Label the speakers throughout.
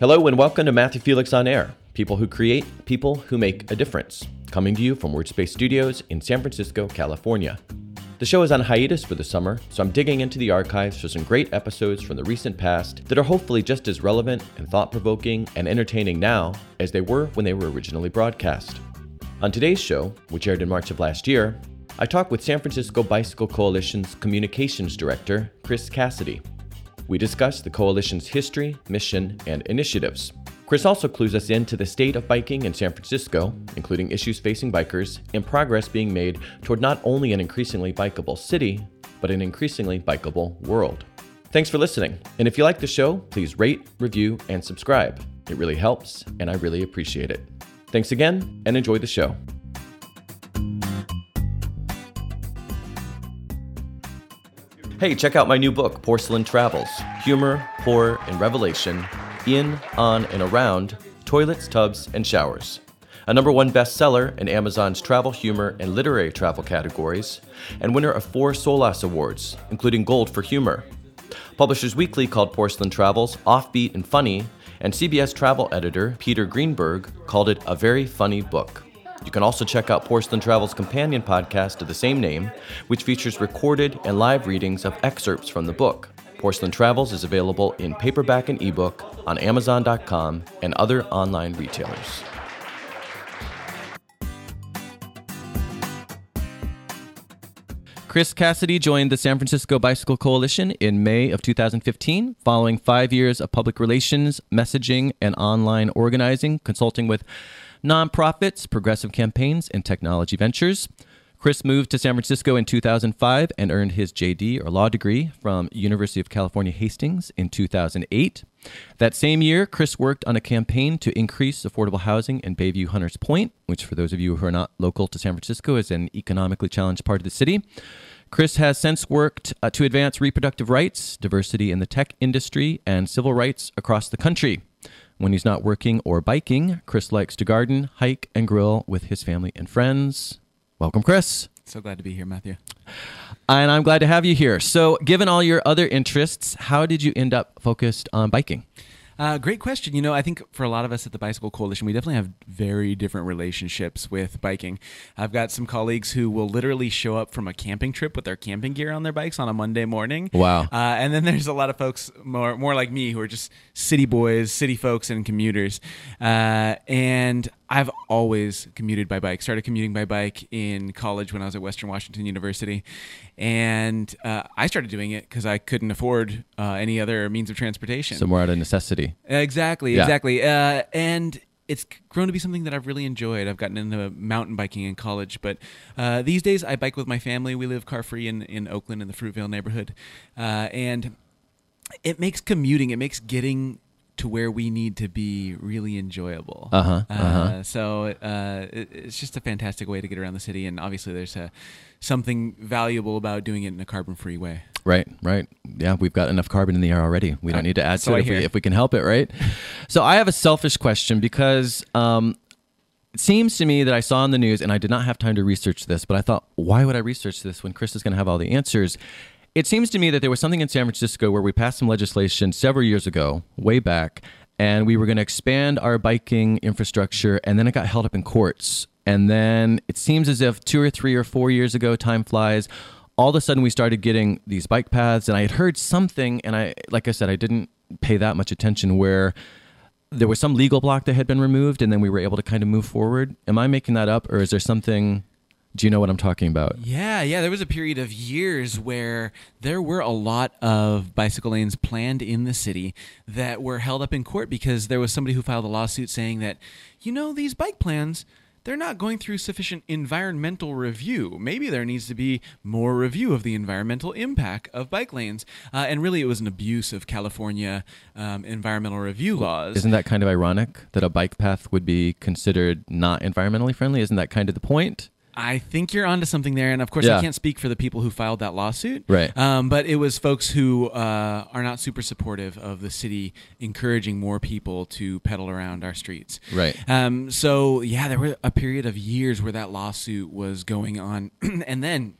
Speaker 1: Hello and welcome to Matthew Felix on Air. People who create, people who make a difference. Coming to you from WordSpace Studios in San Francisco, California. The show is on hiatus for the summer, so I'm digging into the archives for some great episodes from the recent past that are hopefully just as relevant and thought provoking and entertaining now as they were when they were originally broadcast. On today's show, which aired in March of last year, I talk with San Francisco Bicycle Coalition's Communications Director, Chris Cassidy. We discuss the coalition's history, mission, and initiatives. Chris also clues us into the state of biking in San Francisco, including issues facing bikers and progress being made toward not only an increasingly bikeable city, but an increasingly bikeable world. Thanks for listening. And if you like the show, please rate, review, and subscribe. It really helps, and I really appreciate it. Thanks again, and enjoy the show. Hey, check out my new book, Porcelain Travels Humor, Horror, and Revelation in, on, and around toilets, tubs, and showers. A number one bestseller in Amazon's travel, humor, and literary travel categories, and winner of four Solas Awards, including Gold for Humor. Publishers Weekly called Porcelain Travels offbeat and funny, and CBS travel editor Peter Greenberg called it a very funny book. You can also check out Porcelain Travel's companion podcast of the same name, which features recorded and live readings of excerpts from the book. Porcelain Travels is available in paperback and ebook on Amazon.com and other online retailers. Chris Cassidy joined the San Francisco Bicycle Coalition in May of 2015, following five years of public relations, messaging, and online organizing, consulting with nonprofits, progressive campaigns, and technology ventures. Chris moved to San Francisco in 2005 and earned his JD or law degree from University of California Hastings in 2008. That same year, Chris worked on a campaign to increase affordable housing in Bayview Hunters Point, which for those of you who are not local to San Francisco is an economically challenged part of the city. Chris has since worked uh, to advance reproductive rights, diversity in the tech industry, and civil rights across the country. When he's not working or biking, Chris likes to garden, hike, and grill with his family and friends. Welcome, Chris.
Speaker 2: So glad to be here, Matthew.
Speaker 1: And I'm glad to have you here. So, given all your other interests, how did you end up focused on biking?
Speaker 2: Uh, great question. You know, I think for a lot of us at the Bicycle Coalition, we definitely have very different relationships with biking. I've got some colleagues who will literally show up from a camping trip with their camping gear on their bikes on a Monday morning.
Speaker 1: Wow.
Speaker 2: Uh, and then there's a lot of folks more more like me who are just city boys, city folks, and commuters. Uh, and I've always commuted by bike. Started commuting by bike in college when I was at Western Washington University, and uh, I started doing it because I couldn't afford uh, any other means of transportation.
Speaker 1: So more out of necessity.
Speaker 2: Exactly,
Speaker 1: Yeah.
Speaker 2: exactly. Uh, and it's grown to be something that I've really enjoyed. I've gotten into mountain biking in college, but uh, these days I bike with my family. We live car free in, in Oakland in the Fruitvale neighborhood, uh, and it makes commuting, it makes getting to where we need to be really enjoyable.
Speaker 1: Uh-huh, uh-huh.
Speaker 2: so uh, it, it's just a fantastic way to get around the city, and obviously there's a, something valuable about doing it in a carbon-free way.
Speaker 1: Right, right. Yeah, we've got enough carbon in the air already. We don't
Speaker 2: Uh,
Speaker 1: need to add
Speaker 2: so
Speaker 1: to it if we, if we can help it, right? So I have a selfish question because um, it seems to me that I saw in the news, and I did not have time to research this, but I thought, why would I research this when Chris is going to have all the answers? It seems to me that there was something in San Francisco where we passed some legislation several years ago, way back, and we were going to expand our biking infrastructure, and then it got held up in courts. And then it seems as if two or three or four years ago, time flies, all of a sudden we started getting these bike paths, and I had heard something, and I, like I said, I didn't pay that much attention where there was some legal block that had been removed, and then we were able to kind of move forward. Am I making that up, or is there something? Do you know what I'm talking about?
Speaker 2: Yeah, yeah. There was a period of years where there were a lot of bicycle lanes planned in the city that were held up in court because there was somebody who filed a lawsuit saying that, you know, these bike plans. They're not going through sufficient environmental review. Maybe there needs to be more review of the environmental impact of bike lanes. Uh, and really, it was an abuse of California um, environmental review laws.
Speaker 1: Isn't that kind of ironic that a bike path would be considered not environmentally friendly? Isn't that kind of the point?
Speaker 2: I think you're onto something there, and of course,
Speaker 1: Yeah.
Speaker 2: I can't speak for the people who filed that lawsuit.
Speaker 1: Right.
Speaker 2: Um, but it was folks who uh, are not super supportive of the city encouraging more people to pedal around our streets.
Speaker 1: Right.
Speaker 2: Um, so yeah, there were a period of years where that lawsuit was going on, and then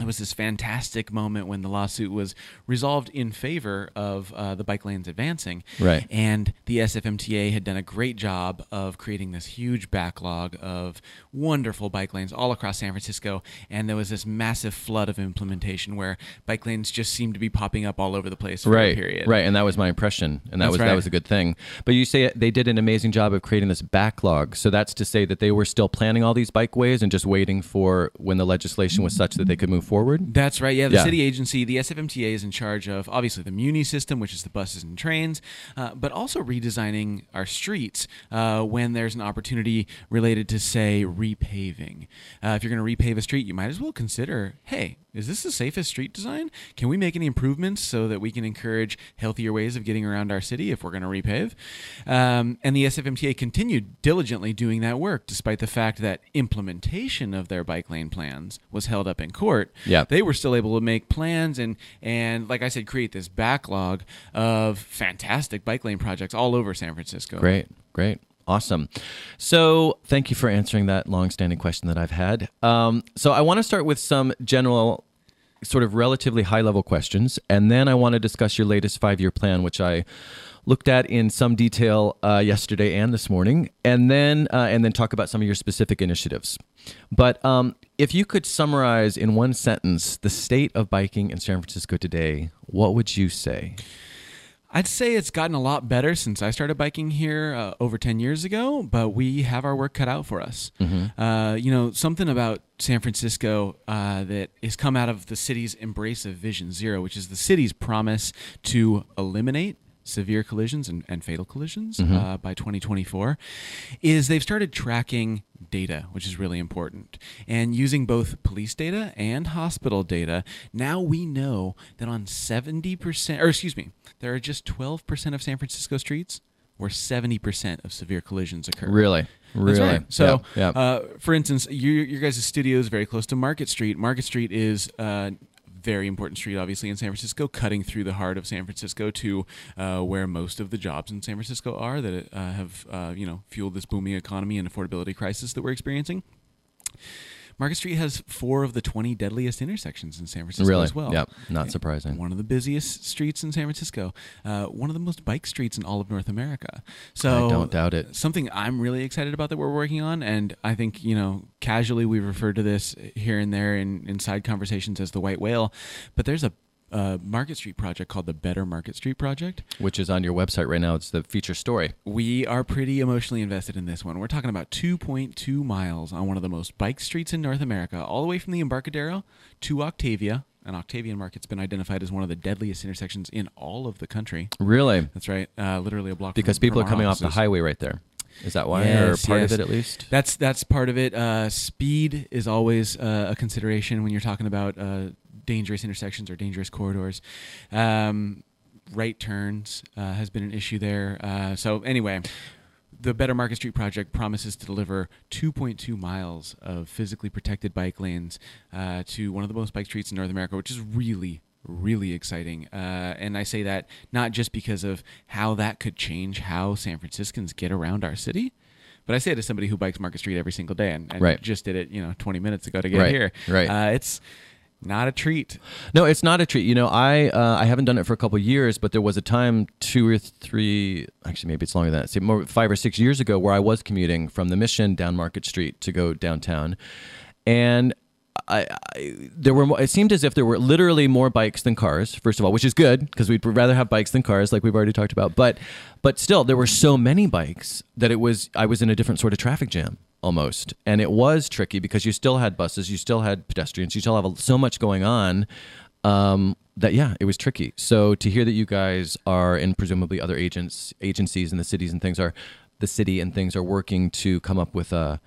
Speaker 2: it was this fantastic moment when the lawsuit was resolved in favor of uh, the bike lanes advancing.
Speaker 1: Right.
Speaker 2: And the SFMTA had done a great job of creating this huge backlog of wonderful bike lanes all across San Francisco. And there was this massive flood of implementation where bike lanes just seemed to be popping up all over the place for
Speaker 1: right,
Speaker 2: a period.
Speaker 1: Right. And that was my impression. And that
Speaker 2: That's
Speaker 1: was
Speaker 2: right.
Speaker 1: that was a good thing. But you say they did an amazing job of creating this backlog. So that's to say that they were still planning all these bikeways and just waiting for when the legislation was such that they could move forward.
Speaker 2: That's right. Yeah, the
Speaker 1: Yeah.
Speaker 2: city agency, the SFMTA, is in charge of obviously the Muni system, which is the buses and trains, uh, but also redesigning our streets uh, when there's an opportunity related to, say, repaving. Uh, if you're going to repave a street, you might as well consider, hey, is this the safest street design? Can we make any improvements so that we can encourage healthier ways of getting around our city if we're going to repave? Um, and the SFMTA continued diligently doing that work, despite the fact that implementation of their bike lane plans was held up in court.
Speaker 1: Yeah.
Speaker 2: they were still able to make plans and and like I said, create this backlog of fantastic bike lane projects all over San Francisco.
Speaker 1: Great, great. Awesome. So, thank you for answering that long-standing question that I've had. Um, so, I want to start with some general, sort of relatively high-level questions, and then I want to discuss your latest five-year plan, which I looked at in some detail uh, yesterday and this morning, and then uh, and then talk about some of your specific initiatives. But um, if you could summarize in one sentence the state of biking in San Francisco today, what would you say?
Speaker 2: I'd say it's gotten a lot better since I started biking here uh, over 10 years ago, but we have our work cut out for us. Uh, you know, something about San Francisco uh, that has come out of the city's embrace of Vision Zero, which is the city's promise to eliminate severe collisions and, and fatal collisions uh, by 2024 is they've started tracking data which is really important and using both police data and hospital data now we know that on 70% or excuse me there are just 12% of san francisco streets where 70% of severe collisions occur
Speaker 1: Really, really.
Speaker 2: right. So,
Speaker 1: yeah, yeah.
Speaker 2: Uh, for instance, your your guys' studio is very close to Market Street. Market Street is uh, very important street, obviously in San Francisco, cutting through the heart of San Francisco to uh, where most of the jobs in San Francisco are that uh, have uh, you know fueled this booming economy and affordability crisis that we're experiencing. Market Street has four of the 20 deadliest intersections in San Francisco
Speaker 1: really,
Speaker 2: as well.
Speaker 1: yeah, not surprising.
Speaker 2: One of the busiest streets in San Francisco. Uh, one of the most bike streets in all of North America. So
Speaker 1: I don't doubt it.
Speaker 2: Something I'm really excited about that we're working on, and I think you know, casually we've referred to this here and there in, in side conversations as the white whale, but there's a uh, Market Street project called the Better Market Street Project.
Speaker 1: Which is on your website right now. It's the feature story.
Speaker 2: We are pretty emotionally invested in this one. We're talking about 2.2 miles on one of the most bike streets in North America, all the way from the Embarcadero to Octavia. And Octavian Market's been identified as one of the deadliest intersections in all of the country.
Speaker 1: Really,
Speaker 2: That's right, uh, literally a block.
Speaker 1: because
Speaker 2: from,
Speaker 1: people
Speaker 2: from
Speaker 1: are coming
Speaker 2: our
Speaker 1: off the highway right there. Is that why,
Speaker 2: Yes,
Speaker 1: or part
Speaker 2: yes.
Speaker 1: of it at least?
Speaker 2: That's that's part of it. Uh, speed is always uh, a consideration when you're talking about uh, dangerous intersections or dangerous corridors. Um, right turns uh, has been an issue there. Uh, so anyway. The Better Market Street project promises to deliver 2.2 miles of physically protected bike lanes uh, to one of the most bike streets in North America, which is really, really exciting. Uh, and I say that not just because of how that could change how San Franciscans get around our city, but I say it as somebody who bikes Market Street every single day and, and
Speaker 1: Right.
Speaker 2: just did it, you know, 20 minutes ago to get
Speaker 1: Right,
Speaker 2: here.
Speaker 1: right.
Speaker 2: Uh, it's not a treat.
Speaker 1: No, it's not a treat. You know, I uh, I haven't done it for a couple years, but there was a time two or three, actually maybe it's longer than that, say more five or six years ago, where I was commuting from the Mission down Market Street to go downtown, and. I, I there were more, it seemed as if there were literally more bikes than cars first of all which is good because we'd rather have bikes than cars like we've already talked about but but still there were so many bikes that it was I was in a different sort of traffic jam almost and it was tricky because you still had buses you still had pedestrians you still have so much going on um, that yeah, it was tricky. So to hear that you guys are and presumably other agents, agencies in the cities and things are, the city and things are working to come up with a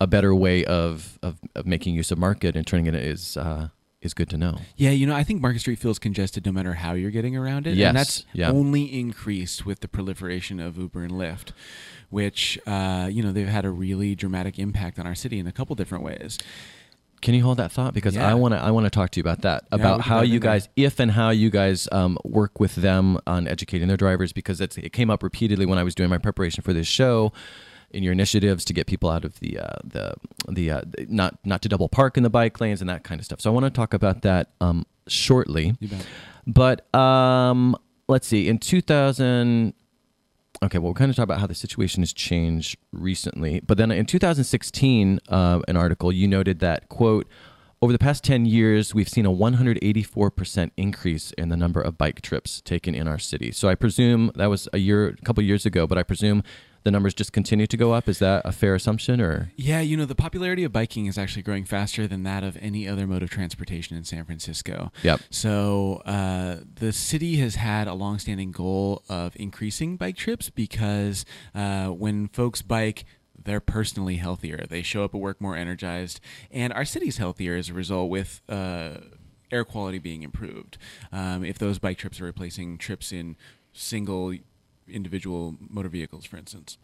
Speaker 1: a better way of of, of making use of market and turning it is uh, is good to know.
Speaker 2: Yeah, you know, I think Market Street feels congested no matter how you're getting around it.
Speaker 1: Yes,
Speaker 2: And that's
Speaker 1: yeah.
Speaker 2: only increased with the proliferation of Uber and Lyft, which, uh, you know, they've had a really dramatic impact on our city in a couple different ways.
Speaker 1: Can you hold that thought? Because
Speaker 2: Yeah.
Speaker 1: I want to I want to talk to you about that
Speaker 2: we
Speaker 1: about how you guys, if and how you guys um, work with them on educating their drivers. Because it came up repeatedly when I was doing my preparation for this show. In your initiatives to get people out of the uh, the the uh, not not to double park in the bike lanes and that kind of stuff. So I want to talk about that um, shortly. But um, let's see. In 2000, okay, well, we're kind of talk about how the situation has changed recently. But then in 2016, uh, an article you noted that quote. Over the past 10 years, we've seen a 184% increase in the number of bike trips taken in our city. So I presume that was a year, a couple years ago, but I presume the numbers just continue to go up. Is that a fair assumption or?
Speaker 2: Yeah, you know, the popularity of biking is actually growing faster than that of any other mode of transportation in San Francisco.
Speaker 1: Yep.
Speaker 2: So uh, the city has had a longstanding goal of increasing bike trips because uh, when folks bike, they're personally healthier. They show up at work more energized, and our city's healthier as a result with. Uh, air quality being improved. Um, if those bike trips are replacing trips in single individual motor vehicles, for instance.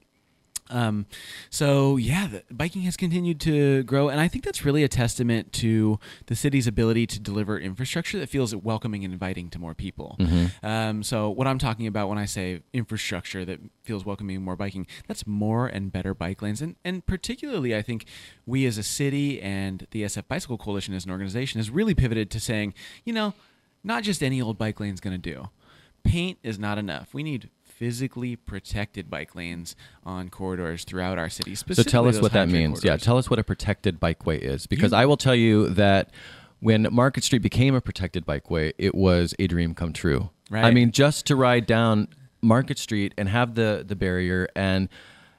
Speaker 2: Um, so yeah, the, biking has continued to grow, and I think that's really a testament to the city's ability to deliver infrastructure that feels welcoming and inviting to more people.
Speaker 1: Mm-hmm.
Speaker 2: Um, so what I'm talking about when I say infrastructure that feels welcoming and more biking, that's more and better bike lanes, and and particularly I think we as a city and the SF Bicycle Coalition as an organization has really pivoted to saying, you know, not just any old bike lane's going to do. Paint is not enough. We need physically protected bike lanes on corridors throughout our city.
Speaker 1: So tell us what that means. Yeah, tell us what a protected bikeway is because
Speaker 2: You-
Speaker 1: I will tell you that when Market Street became a protected bikeway, it was a dream come true.
Speaker 2: Right.
Speaker 1: I mean, just to ride down Market Street and have the the barrier and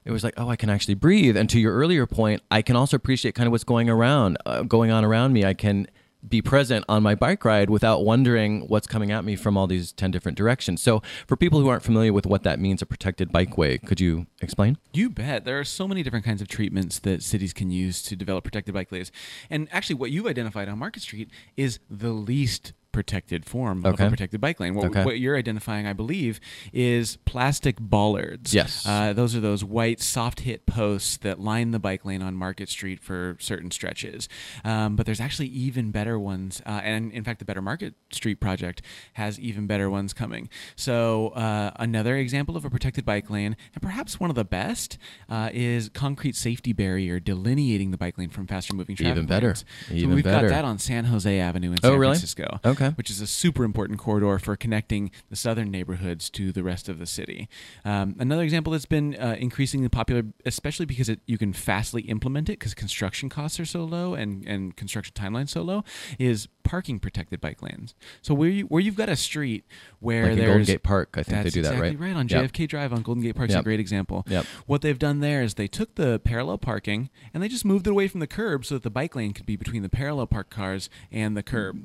Speaker 1: it was like, oh, I can actually breathe. And to your earlier point, I can also appreciate kind of what's going around, uh, going on around me. I can be present on my bike ride without wondering what's coming at me from all these 10 different directions. So, for people who aren't familiar with what that means, a protected bikeway, could you explain?
Speaker 2: You bet. There are so many different kinds of treatments that cities can use to develop protected bike lanes. And actually, what you've identified on Market Street is the least protected form of a protected bike lane. What,
Speaker 1: Okay.
Speaker 2: what you're identifying, I believe, is plastic bollards.
Speaker 1: Yes.
Speaker 2: Uh, those are those white soft hit posts that line the bike lane on Market Street for certain stretches. Um, but there's actually even better ones. Uh, and in fact, the Better Market Street project has even better ones coming. So uh, another example of a protected bike lane, and perhaps one of the best, uh, is concrete safety barrier delineating the bike lane from faster moving traffic.
Speaker 1: Even better.
Speaker 2: lanes. So we've
Speaker 1: better.
Speaker 2: got that on San Jose Avenue in San
Speaker 1: Oh,
Speaker 2: San
Speaker 1: really?
Speaker 2: Francisco
Speaker 1: Okay.
Speaker 2: Which is a super important corridor for connecting the southern neighborhoods to the rest of the city. Um, another example that's been uh, increasingly popular, especially because it, you can fastly implement it because construction costs are so low and, and construction timelines so low, is parking protected bike lanes. So where you where you've got a street where
Speaker 1: Like
Speaker 2: there's
Speaker 1: Golden Gate Park, I think they do that,
Speaker 2: exactly
Speaker 1: right?
Speaker 2: on
Speaker 1: Yep.
Speaker 2: JFK Drive on Golden Gate Park is
Speaker 1: Yep.
Speaker 2: a great example.
Speaker 1: Yep.
Speaker 2: What they've done there is they took the parallel parking and they just moved it away from the curb so that the bike lane could be between the parallel parked cars and the curb.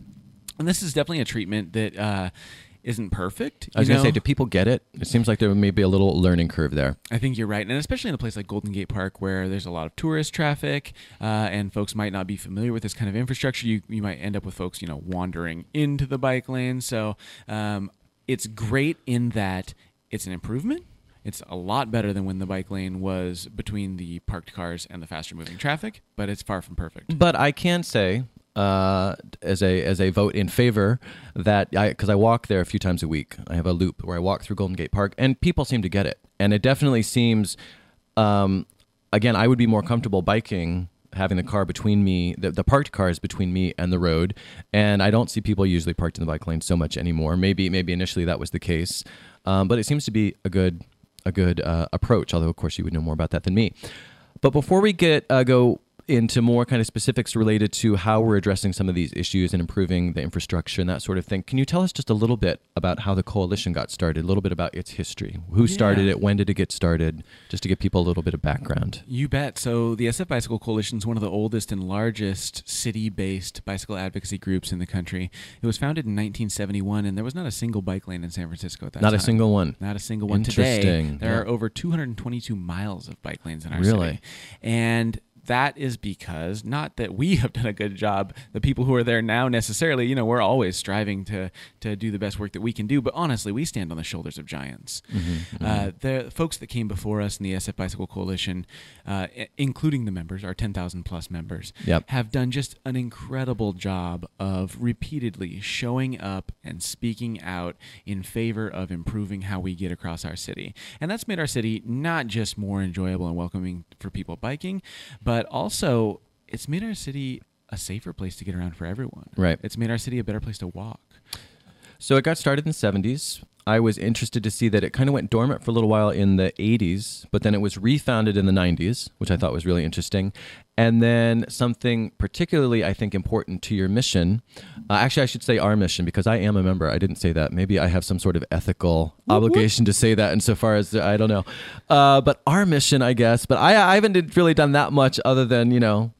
Speaker 2: And this is definitely a treatment that uh, isn't perfect.
Speaker 1: I was going to say, do people get it? It seems like there may be a little learning curve there.
Speaker 2: I think you're right, and especially in a place like Golden Gate Park, where there's a lot of tourist traffic, uh, and folks might not be familiar with this kind of infrastructure. You you might end up with folks, you know, wandering into the bike lane. So um, it's great in that it's an improvement. It's a lot better than when the bike lane was between the parked cars and the faster moving traffic, but it's far from perfect.
Speaker 1: But I can say, uh, as a as a vote in favor, that I because I walk there a few times a week. I have a loop where I walk through Golden Gate Park, and people seem to get it. And it definitely seems, um, again, I would be more comfortable biking having the car between me, the, the parked cars between me and the road. And I don't see people usually parked in the bike lane so much anymore. Maybe maybe initially that was the case, um, but it seems to be a good a good uh, approach. Although of course you would know more about that than me. But before we get uh, go into more kind of specifics related to how we're addressing some of these issues and improving the infrastructure and that sort of thing, can you tell us just a little bit about how the coalition got started, a little bit about its history? Who started
Speaker 2: Yeah.
Speaker 1: it? When did it get started? Just to give people a little bit of background.
Speaker 2: You bet. So the SF Bicycle Coalition is one of the oldest and largest city-based bicycle advocacy groups in the country. It was founded in 1971, and there was not a single bike lane in San Francisco at that
Speaker 1: Not
Speaker 2: time.
Speaker 1: Not a single one.
Speaker 2: Not a single one. Today,
Speaker 1: Interesting.
Speaker 2: there
Speaker 1: Yeah.
Speaker 2: are over 222 miles of bike lanes in our
Speaker 1: Really?
Speaker 2: city. And that is because not that we have done a good job, the people who are there now necessarily, you know, we're always striving to to do the best work that we can do. But honestly, we stand on the shoulders of giants. Mm-hmm, uh, mm-hmm. the folks that came before us in the SF Bicycle Coalition, uh, including the members, our 10,000 plus members,
Speaker 1: yep.
Speaker 2: have done just an incredible job of repeatedly showing up and speaking out in favor of improving how we get across our city. And that's made our city not just more enjoyable and welcoming for people biking, but also it's made our city a safer place to get around for everyone.
Speaker 1: Right.
Speaker 2: It's made our city a better place to walk.
Speaker 1: So it got started in the 70s. I was interested to see that it kind of went dormant for a little while in the 80s, but then it was refounded in the 90s, which I thought was really interesting. And then something particularly, I think, important to your mission. Uh, actually, I should say our mission because I am a member. I didn't say that. Maybe I have some sort of ethical obligation to say that insofar as I don't know. Uh, but our mission, I guess. But I, I haven't really done that much other than, you know,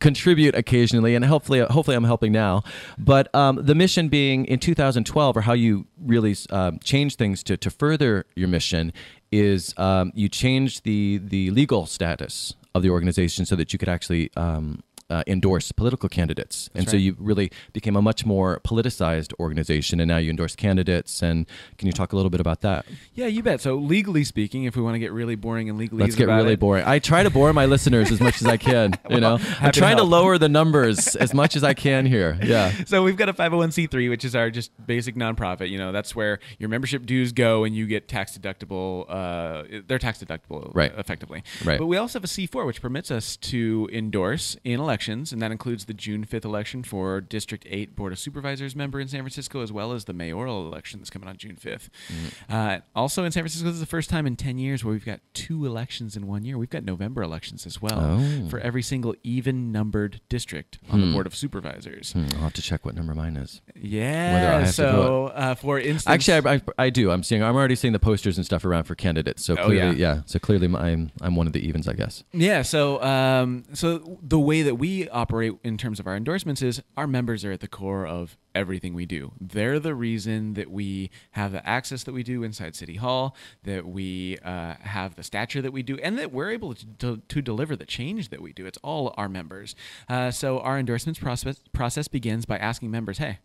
Speaker 1: contribute occasionally, and hopefully, hopefully, I'm helping now. But um, the mission being in 2012, or how you really uh, change things to to further your mission, is um, you change the the legal status of the organization so that you could actually um, uh, endorse political candidates. That's and right. so you really became a much more politicized organization, and now you endorse candidates. And can you talk a little bit about that?
Speaker 2: Yeah, you bet. So, legally speaking, if we want to get really boring and legally,
Speaker 1: let's get really
Speaker 2: it.
Speaker 1: boring. I try to bore my listeners as much as I can. well, you know, I'm trying to, to, lower the numbers as much as I can here. Yeah.
Speaker 2: So we've got a 501c3, which is our just basic nonprofit. You know, that's where your membership dues go, and you get tax deductible. Uh, they're tax deductible,
Speaker 1: right?
Speaker 2: Effectively,
Speaker 1: right.
Speaker 2: But we also have a C4, which permits us to endorse in elections elections, and that includes the June 5th election for District 8 Board of Supervisors member in San Francisco, as well as the mayoral election that's coming on June 5th. Mm-hmm. Uh, also in San Francisco, this is the first time in 10 years where we've got two elections in one year. We've got November elections as well
Speaker 1: oh.
Speaker 2: for every single even numbered district on hmm. the Board of Supervisors.
Speaker 1: Hmm. I'll have to check what number mine is.
Speaker 2: Yeah. so, uh, for instance.
Speaker 1: Actually, I, I, I, do. I'm seeing, I'm already seeing the posters and stuff around for candidates. So clearly, oh, yeah. yeah. So clearly, I'm, I'm one of the evens, I guess.
Speaker 2: Yeah. So, um, so the way that we operate in terms of our endorsements is our members are at the core of everything we do. They're the reason that we have the access that we do inside City Hall, that we uh, have the stature that we do, and that we're able to, to, to deliver the change that we do. It's all our members. Uh, so our endorsements process, process begins by asking members, hey,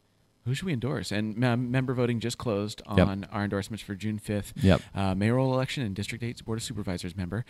Speaker 2: who should we endorse? And uh, member voting just closed on yep. our endorsements for June 5th
Speaker 1: yep.
Speaker 2: uh, mayoral election and District 8's Board of Supervisors member.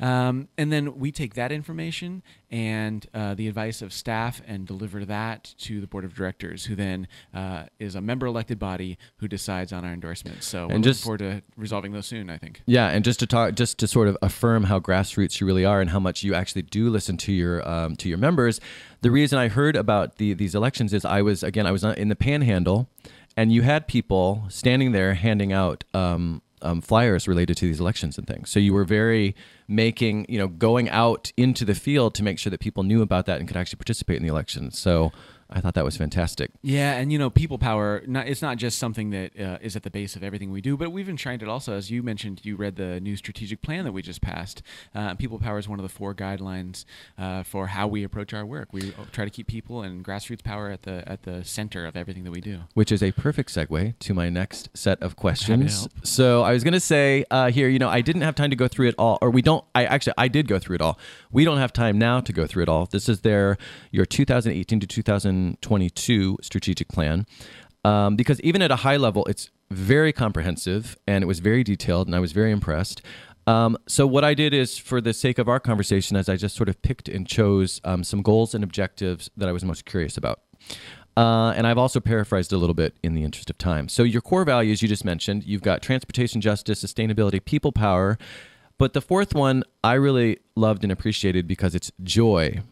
Speaker 2: Um, and then we take that information and uh, the advice of staff and deliver that to the Board of Directors, who then uh, is a member elected body who decides on our endorsements. So we're and just, looking forward to resolving those soon, I think.
Speaker 1: Yeah, and just to talk, just to sort of affirm how grassroots you really are and how much you actually do listen to your um, to your members the reason I heard about the, these elections is I was again I was in the Panhandle, and you had people standing there handing out um, um, flyers related to these elections and things. So you were very making you know going out into the field to make sure that people knew about that and could actually participate in the elections. So I thought that was fantastic.
Speaker 2: Yeah, and you know, people power. Not, it's not just something that uh, is at the base of everything we do, but we've enshrined it also. As you mentioned, you read the new strategic plan that we just passed. Uh, people power is one of the four guidelines uh, for how we approach our work. We try to keep people and grassroots power at the at the center of everything that we do.
Speaker 1: Which is a perfect segue to my next set of questions. So I was going to say uh, here, you know, I didn't have time to go through it all, or we don't. I actually I did go through it all. We don't have time now to go through it all. This is their your 2018 to 2000 2022 strategic plan. Um, because even at a high level, it's very comprehensive and it was very detailed, and I was very impressed. Um, so what I did is, for the sake of our conversation, as I just sort of picked and chose um, some goals and objectives that I was most curious about. Uh, and I've also paraphrased a little bit in the interest of time. So your core values you just mentioned, you've got transportation justice, sustainability, people power. But the fourth one I really loved and appreciated because it's joy.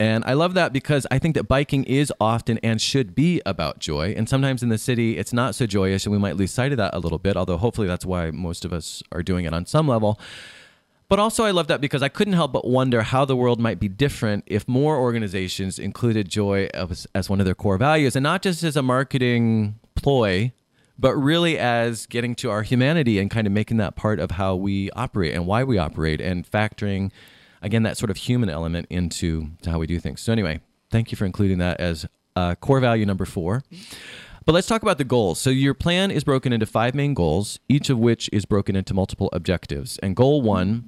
Speaker 1: And I love that because I think that biking is often and should be about joy. And sometimes in the city, it's not so joyous, and we might lose sight of that a little bit, although hopefully that's why most of us are doing it on some level. But also, I love that because I couldn't help but wonder how the world might be different if more organizations included joy as, as one of their core values and not just as a marketing ploy, but really as getting to our humanity and kind of making that part of how we operate and why we operate and factoring again that sort of human element into to how we do things. So anyway, thank you for including that as uh, core value number four. But let's talk about the goals. So your plan is broken into five main goals, each of which is broken into multiple objectives. And goal one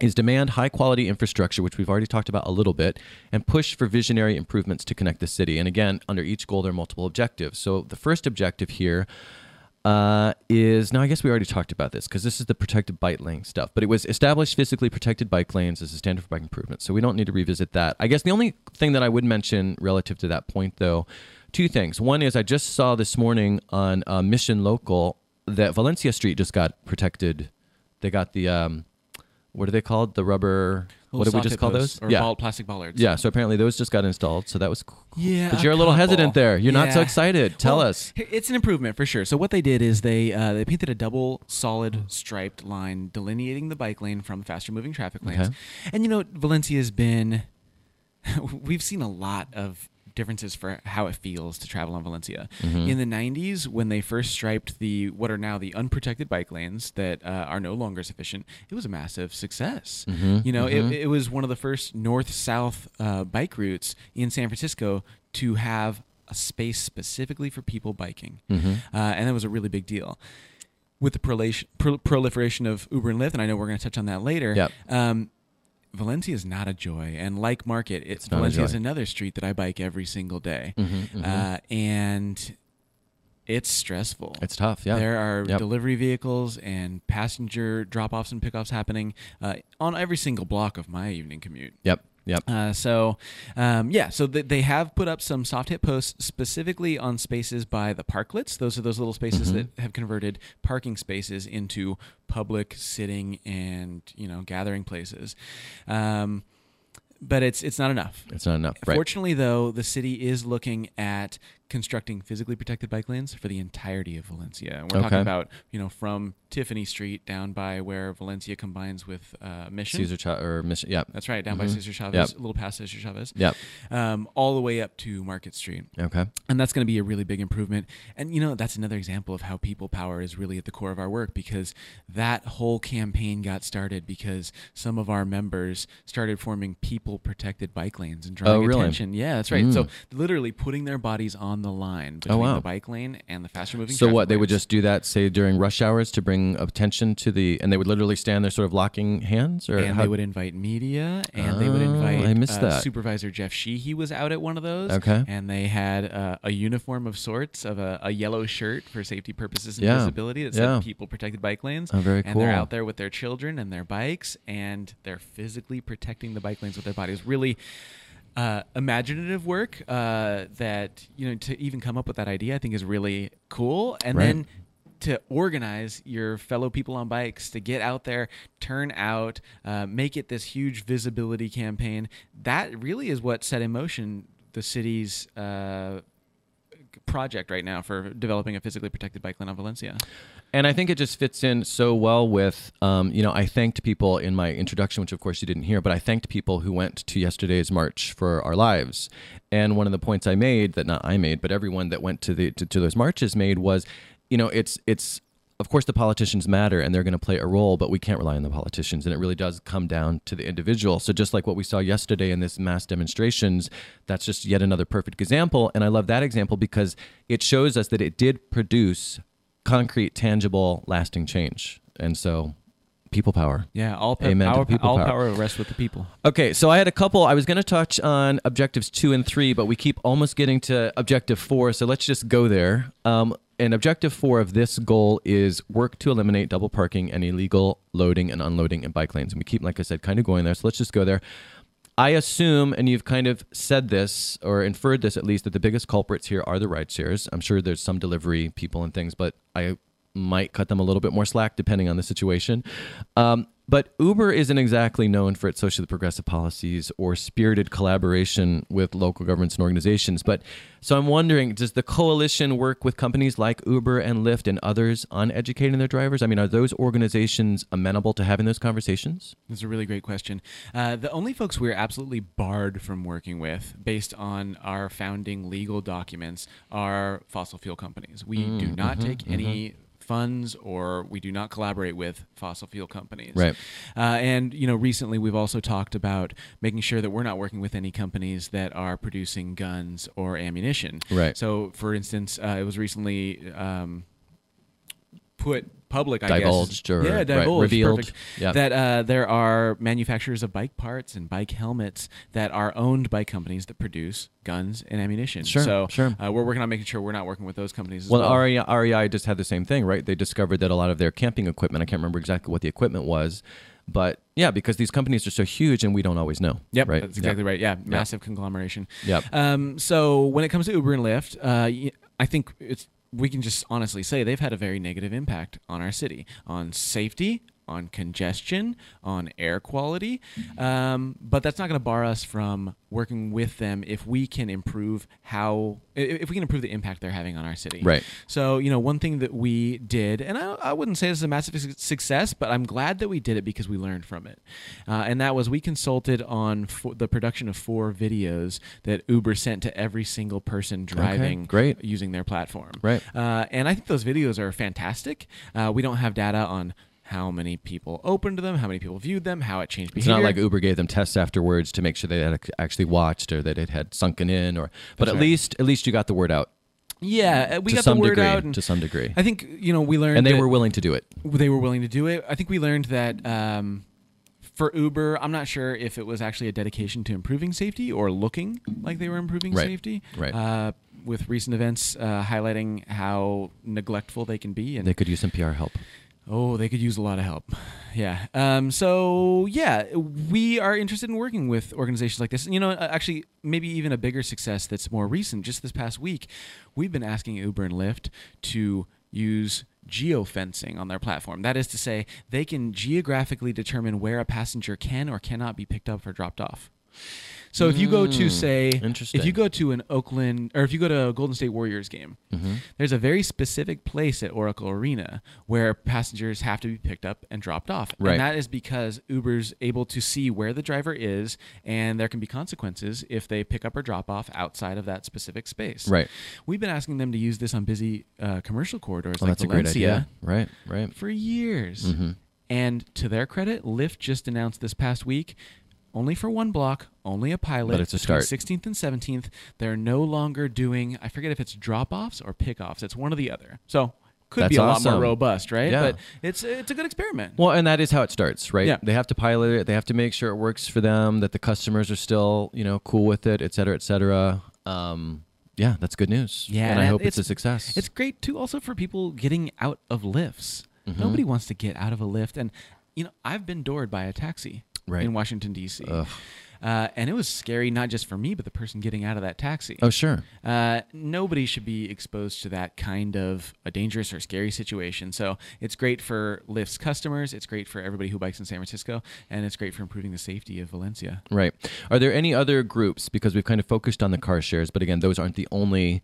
Speaker 1: is demand high quality infrastructure, which we've already talked about a little bit, and push for visionary improvements to connect the city. And again, under each goal, there are multiple objectives. So the first objective here uh, is now I guess we already talked about this because this is the protected bike lane stuff, but it was established physically protected bike lanes as a standard for bike improvement. So we don't need to revisit that. I guess the only thing that I would mention relative to that point, though, two things. One is I just saw this morning on uh, Mission Local that Valencia Street just got protected. They got the um, what are they called? The rubber. What did we just call those?
Speaker 2: Or yeah, ball, plastic bollards.
Speaker 1: Yeah. So apparently those just got installed. So that was cool.
Speaker 2: Yeah.
Speaker 1: But you're a, little
Speaker 2: couple.
Speaker 1: hesitant there. You're not so excited. Tell
Speaker 2: Well,
Speaker 1: us.
Speaker 2: It's an improvement for sure. So what they did is they uh, they painted a double solid striped line delineating the bike lane from faster moving traffic lanes.
Speaker 1: Okay.
Speaker 2: And you know, Valencia's been we've seen a lot of differences for how it feels to travel on Valencia.
Speaker 1: Mm-hmm.
Speaker 2: In the 90s when they first striped the what are now the unprotected bike lanes that uh, are no longer sufficient, it was a massive success.
Speaker 1: Mm-hmm.
Speaker 2: You know, it, it was one of the first north-south uh, bike routes in San Francisco to have a space specifically for people biking,
Speaker 1: Mm-hmm.
Speaker 2: uh, and that was a really big deal. With the prolation, pro- proliferation of Uber and Lyft, and I know we're going to touch on that later.
Speaker 1: Yep.
Speaker 2: Um, Valencia is not a joy, and like Market, it's,
Speaker 1: not
Speaker 2: Valencia is another street that I bike every single day,
Speaker 1: Mhm, mhm.
Speaker 2: Uh, and it's stressful.
Speaker 1: It's tough. Yeah.
Speaker 2: There are
Speaker 1: Yep.
Speaker 2: delivery vehicles and passenger drop-offs and pickoffs happening uh, on every single block of my evening commute.
Speaker 1: Yep. Yep.
Speaker 2: Uh, so, um, yeah, so th- they have put up some soft hit posts specifically on spaces by the parklets. Those are those little spaces
Speaker 1: Mm-hmm.
Speaker 2: that have converted parking spaces into public sitting and you know gathering places. Um, but it's it's not enough.
Speaker 1: It's not enough. Right.
Speaker 2: Fortunately, though, the city is looking at constructing physically protected bike lanes for the entirety of Valencia. And we're
Speaker 1: Okay.
Speaker 2: talking about you know from Tiffany Street down by where Valencia combines with uh, Mission.
Speaker 1: Cesar Cha- or Mission. Yeah.
Speaker 2: That's right, down by
Speaker 1: Mhm.
Speaker 2: Cesar Chavez,
Speaker 1: Yep.
Speaker 2: a little past Cesar Chavez,
Speaker 1: Yep.
Speaker 2: um, all the way up to Market Street.
Speaker 1: Okay.
Speaker 2: And that's going to be a really big improvement. And, you know, that's another example of how people power is really at the core of our work because that whole campaign got started because some of our members started forming people protected bike lanes and drawing
Speaker 1: Oh, really?
Speaker 2: attention. Yeah, that's right. So
Speaker 1: Mm.
Speaker 2: literally putting their bodies on the line between
Speaker 1: wow.
Speaker 2: the bike lane and the faster moving
Speaker 1: So what? They would just do that, say during rush hours, to bring attention to the, and they would literally stand there, sort of locking hands, or
Speaker 2: and
Speaker 1: how-
Speaker 2: they would invite media, and they would
Speaker 1: Oh,
Speaker 2: invite.
Speaker 1: I missed
Speaker 2: uh,
Speaker 1: that.
Speaker 2: Supervisor Jeff Sheehy was out at one of those.
Speaker 1: Okay.
Speaker 2: and they had uh, a uniform of sorts of a, a yellow shirt for safety purposes and
Speaker 1: Yeah.
Speaker 2: visibility that said
Speaker 1: Yeah.
Speaker 2: "People Protected Bike Lanes."
Speaker 1: Oh, very cool.
Speaker 2: And they're out there with their children and their bikes, and they're physically protecting the bike lanes with their bodies. Really. Uh, imaginative work uh, that you know to even come up with that idea I think is really cool and
Speaker 1: Right.
Speaker 2: then to organize your fellow people on bikes to get out there, turn out, uh, make it this huge visibility campaign. That really is what set in motion the city's uh, project right now for developing a physically protected bike lane on Valencia.
Speaker 1: And I think it just fits in so well with, um, you know, I thanked people in my introduction, which of course you didn't hear, but I thanked people who went to yesterday's march for our lives. And one of the points I made that not I made, but everyone that went to the to, to those marches made was, you know, it's it's of course the politicians matter and they're going to play a role, but we can't rely on the politicians, and it really does come down to the individual. So just like what we saw yesterday in this mass demonstrations, that's just yet another perfect example. And I love that example because it shows us that it did produce concrete, tangible, lasting change. And so, people power.
Speaker 2: Yeah, all, pa-
Speaker 1: Amen
Speaker 2: power,
Speaker 1: people
Speaker 2: all
Speaker 1: power.
Speaker 2: power rests with the people.
Speaker 1: Okay, so I had a couple. I was going to touch on objectives two and three, but we keep almost getting to objective four. So let's just go there. Um, and objective four of this goal is work to eliminate double parking and illegal loading and unloading in bike lanes. And we keep, like I said, kind of going there. So let's just go there. I assume, and you've kind of said this or inferred this at least, that the biggest culprits here are the ride shares. I'm sure there's some delivery people and things, but I might cut them a little bit more slack depending on the situation. Um, but Uber isn't exactly known for its socially progressive policies or spirited collaboration with local governments and organizations. But so I'm wondering, does the coalition work with companies like Uber and Lyft and others on educating their drivers? I mean, are those organizations amenable to having those conversations?
Speaker 2: That's a really great question. Uh, the only folks we're absolutely barred from working with, based on our founding legal documents, are fossil fuel companies. We do
Speaker 1: Mm,
Speaker 2: not
Speaker 1: mhm,
Speaker 2: take any funds or we do not collaborate with fossil fuel companies.
Speaker 1: Right.
Speaker 2: Uh, and you know, recently we've also talked about making sure that we're not working with any companies that are producing guns or ammunition.
Speaker 1: Right.
Speaker 2: So, for instance, uh, it was recently um, put public, I
Speaker 1: Divulged
Speaker 2: guess.
Speaker 1: or-
Speaker 2: yeah,
Speaker 1: right,
Speaker 2: divulged,
Speaker 1: revealed.
Speaker 2: perfect.
Speaker 1: Yeah.
Speaker 2: That uh, there are manufacturers of bike parts and bike helmets that are owned by companies that produce guns and ammunition.
Speaker 1: Sure,
Speaker 2: so
Speaker 1: sure.
Speaker 2: Uh, we're working on making sure we're not working with those companies. As
Speaker 1: Well,
Speaker 2: well,
Speaker 1: REI, REI just had the same thing, right? They discovered that a lot of their camping equipment, I can't remember exactly what the equipment was, but yeah, because these companies are so huge and we don't always know.
Speaker 2: Yep,
Speaker 1: right?
Speaker 2: that's exactly right. Yeah, massive conglomeration.
Speaker 1: Yep.
Speaker 2: Um, so when it comes to Uber and Lyft, uh, I think it's we can just honestly say they've had a very negative impact on our city, on safety, on congestion, on air quality. Um, but that's not going to bar us from working with them if we can improve how if we can improve the impact they're having on our city.
Speaker 1: Right.
Speaker 2: So, you know, one thing that we did, and I, I wouldn't say this is a massive su- success, but I'm glad that we did it because we learned from it. Uh, and that was we consulted on fo- the production of four videos that Uber sent to every single person driving
Speaker 1: great.
Speaker 2: using their platform.
Speaker 1: Right.
Speaker 2: Uh, and I think those videos are fantastic. Uh, we don't have data on how many people opened them, how many people viewed them, how it changed behavior.
Speaker 1: It's not like Uber gave them tests afterwards to make sure they had actually watched or that it had sunken in, or but
Speaker 2: That's
Speaker 1: at
Speaker 2: right.
Speaker 1: least at least you got the word out
Speaker 2: yeah, uh, we
Speaker 1: to
Speaker 2: got the word
Speaker 1: degree.
Speaker 2: out. And
Speaker 1: to some degree,
Speaker 2: I think, you know, we learned
Speaker 1: and they were willing to do it.
Speaker 2: they were willing to do it. I think we learned that um, for Uber, I'm not sure if it was actually a dedication to improving safety or looking like they were improving
Speaker 1: Right.
Speaker 2: safety.
Speaker 1: Right.
Speaker 2: Uh, with recent events uh, highlighting how neglectful they can be, and
Speaker 1: They could use some PR help.
Speaker 2: Oh, they could use a lot of help. Yeah. Um, so yeah, we are interested in working with organizations like this. And, You know, uh, actually, maybe even a bigger success that's more recent. Just this past week, we've been asking Uber and Lyft to use geofencing on their platform. That is to say, they can geographically determine where a passenger can or cannot be picked up or dropped off. So if you go to
Speaker 1: Mm,
Speaker 2: say,
Speaker 1: interesting.
Speaker 2: if you go to an Oakland or if you go to a Golden State Warriors game,
Speaker 1: Mm-hmm.
Speaker 2: there's a very specific place at Oracle Arena where passengers have to be picked up and dropped off.
Speaker 1: Right.
Speaker 2: And that is because Uber's able to see where the driver is and there can be consequences if they pick up or drop off outside of that specific space.
Speaker 1: Right.
Speaker 2: We've been asking them to use this on busy uh, commercial corridors
Speaker 1: Well,
Speaker 2: like
Speaker 1: that's a great
Speaker 2: Valencia
Speaker 1: idea. Right. Right.
Speaker 2: for years.
Speaker 1: Mm-hmm.
Speaker 2: And to their credit, Lyft just announced this past week, only for one block, only a pilot.
Speaker 1: But it's a start.
Speaker 2: 16th and 17th, they're no longer doing. I forget if it's drop offs or pickoffs. It's one or the other. So could
Speaker 1: That's
Speaker 2: be a lot more robust, right?
Speaker 1: Yeah.
Speaker 2: But it's it's a good experiment.
Speaker 1: Well, and that is how it starts, right?
Speaker 2: Yeah.
Speaker 1: They have to pilot it. They have to make sure it works for them. That the customers are still, you know, cool with it, et cetera, et cetera. Um, yeah, that's good news.
Speaker 2: Yeah,
Speaker 1: and I hope it's, a success.
Speaker 2: It's great too, also for people getting out of Lyfts.
Speaker 1: Mhm.
Speaker 2: Nobody wants to get out of a Lyft, and you know I've been doored by a taxi
Speaker 1: Right.
Speaker 2: in Washington D.C. Uh, and it was scary, not just for me, but the person getting out of that taxi.
Speaker 1: Oh, sure.
Speaker 2: Uh, nobody should be exposed to that kind of a dangerous or scary situation. So it's great for Lyft's customers. It's great for everybody who bikes in San Francisco, and it's great for improving the safety of Valencia.
Speaker 1: Right. Are there any other groups? Because we've kind of focused on the car shares, but again, those aren't the only.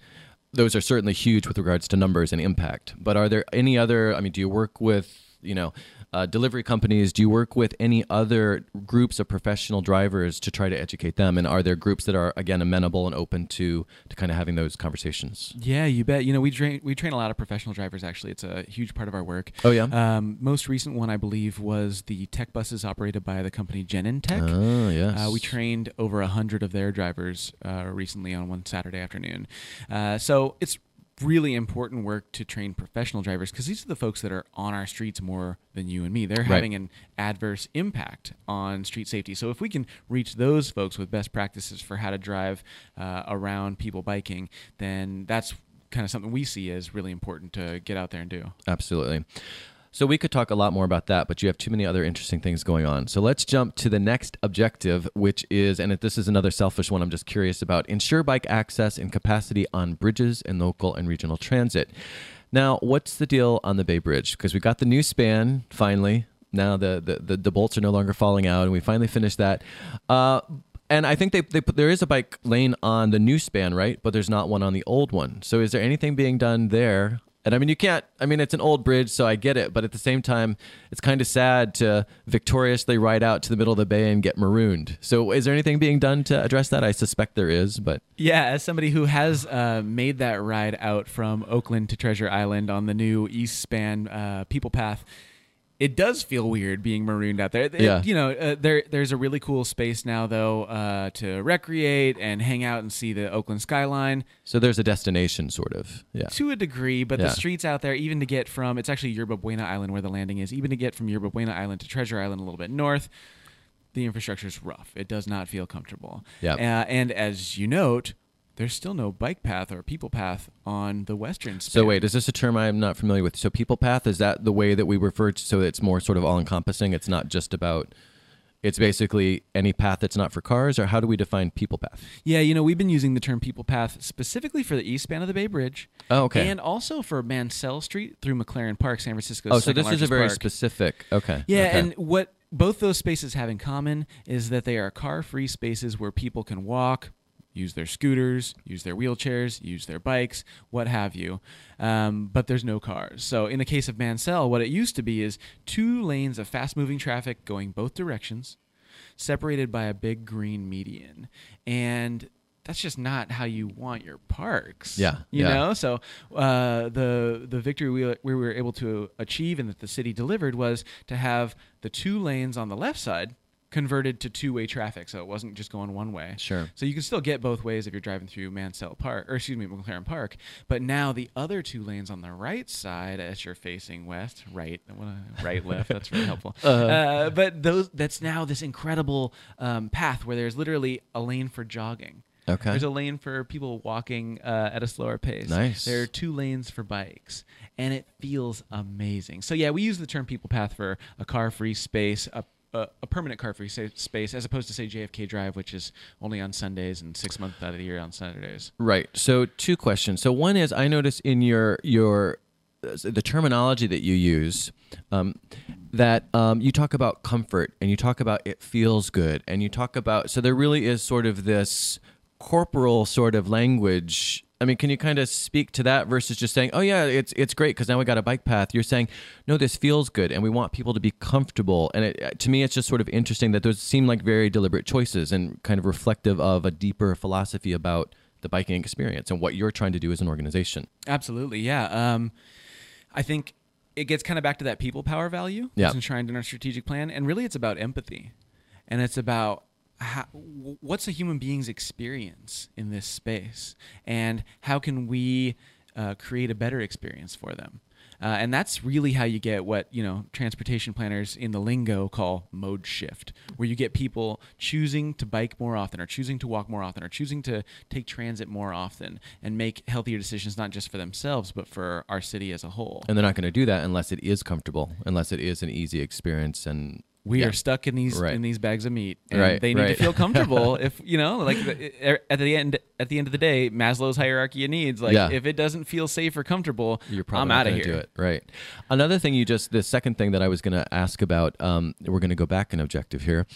Speaker 1: Those are certainly huge with regards to numbers and impact. But are there any other? I mean, do you work with you know uh, delivery companies? Do you work with any other groups of professional drivers to try to educate them? And are there groups that are again amenable and open to to kind of having those conversations?
Speaker 2: Yeah, you bet. You know, we train we train a lot of professional drivers. Actually, it's a huge part of our work.
Speaker 1: Oh yeah.
Speaker 2: Um, most recent one, I believe, was the tech buses operated by the company Genentech.
Speaker 1: Oh yes.
Speaker 2: Uh, we trained over a hundred of their drivers uh, recently on one Saturday afternoon. Uh, so it's really important work to train professional drivers because these are the folks that are on our streets more than you and me. They're
Speaker 1: Right.
Speaker 2: having an adverse impact on street safety. So if we can reach those folks with best practices for how to drive uh, around people biking, then that's kind of something we see as really important to get out there and do.
Speaker 1: Absolutely. So we could talk a lot more about that, but you have too many other interesting things going on. So let's jump to the next objective, which is, and this is another selfish one I'm just curious about ensure bike access and capacity on bridges and local and regional transit. Now, what's the deal on the Bay Bridge? Because we got the new span finally. Now the, the, the, the bolts are no longer falling out, and we finally finished that. Uh, and I think they, they put, there is a bike lane on the new span, right? But there's not one on the old one. So is there anything being done there? And I mean, you can't, I mean, it's an old bridge, so I get it. But at the same time, it's kind of sad to victoriously ride out to the middle of the bay and get marooned. So is there anything being done to address that? I suspect there is, but
Speaker 2: Yeah, as somebody who has uh, made that ride out from Oakland to Treasure Island on the new East Span uh, People Path, it does feel weird being marooned out there. It-
Speaker 1: Yeah.
Speaker 2: you know, uh, there there's a really cool space now though uh, to recreate and hang out and see the Oakland skyline
Speaker 1: So there's a destination, sort of. Yeah.
Speaker 2: to a degree, but
Speaker 1: Yeah.
Speaker 2: the streets out there, even to get from it's actually Yerba Buena Island where the landing is, even to get from Yerba Buena Island to Treasure Island a little bit north, the infrastructure is rough. It does not feel comfortable.
Speaker 1: Yeah.
Speaker 2: Uh, and as you note, there's still no bike path or people path on the western span.
Speaker 1: So wait, is this a term I'm not familiar with? So people path is that the way that we refer to? So it's more sort of all encompassing. It's not just about. It's basically any path that's not for cars, or how do we define people path?
Speaker 2: Yeah, you know, we've been using the term people path specifically for the east span of the Bay Bridge.
Speaker 1: Oh, okay.
Speaker 2: And also for Mansell Street through McLaren Park, San Francisco's
Speaker 1: oh, so this is a very
Speaker 2: park.
Speaker 1: specific. Okay.
Speaker 2: Yeah,
Speaker 1: okay.
Speaker 2: and what both those spaces have in common is that they are car-free spaces where people can walk, use their scooters, use their wheelchairs, use their bikes, what have you. Um, but there's no cars. So in the case of Mansell, what it used to be is two lanes of fast-moving traffic going both directions, separated by a big green median, and that's just not how you want your parks.
Speaker 1: Yeah,
Speaker 2: you
Speaker 1: yeah.
Speaker 2: know. So uh, the the victory we, we were able to achieve and that the city delivered was to have the two lanes on the left side converted to two-way traffic, so it wasn't just going one way.
Speaker 1: Sure.
Speaker 2: So you can still get both ways if you're driving through Mansell Park, or excuse me, McLaren Park. But now the other two lanes on the right side, as you're facing west, right, right, left. That's really helpful. uh, but those, that's now this incredible um, path where there's literally a lane for jogging.
Speaker 1: Okay.
Speaker 2: There's a lane for people walking uh, at a slower pace.
Speaker 1: Nice.
Speaker 2: There are two lanes for bikes, and it feels amazing. So yeah, we use the term people path for a car-free space, a a, permanent car-free sa- space, as opposed to say JFK Drive, which is only on Sundays and six months out of the year on Saturdays.
Speaker 1: Right. So two questions. So one is I notice in your your the terminology that you use um, that um, you talk about comfort and you talk about it feels good and you talk about so there really is sort of this corporal sort of language. I mean, can you kind of speak to that versus just saying, "Oh yeah, it's it's great because now we got a bike path." You're saying, "No, this feels good, and we want people to be comfortable." And it, to me, it's just sort of interesting that those seem like very deliberate choices and kind of reflective of a deeper philosophy about the biking experience and what you're trying to do as an organization.
Speaker 2: Absolutely, yeah. Um, I think it gets kind of back to that people power value
Speaker 1: Yeah.
Speaker 2: that's enshrined in our strategic plan, and really, it's about empathy, and it's about how, what's a human being's experience in this space, and how can we uh, create a better experience for them. Uh, and that's really how you get what you know transportation planners in the lingo call mode shift, where you get people choosing to bike more often, or choosing to walk more often, or choosing to take transit more often, and make healthier decisions not just for themselves but for our city as a whole.
Speaker 1: And they're not going to do that unless it is comfortable, unless it is an easy experience and
Speaker 2: we
Speaker 1: Yeah.
Speaker 2: are stuck in these
Speaker 1: Right.
Speaker 2: in these bags of meat, and
Speaker 1: Right,
Speaker 2: they need
Speaker 1: right.
Speaker 2: to feel comfortable. if you know, like at the end at the end of the day, Maslow's hierarchy of needs. Like
Speaker 1: Yeah.
Speaker 2: if it doesn't feel safe or comfortable,
Speaker 1: You're probably
Speaker 2: I'm out of here.
Speaker 1: Do it right. Another thing you just the second thing that I was going to ask about. Um, we're going to go back an objective here.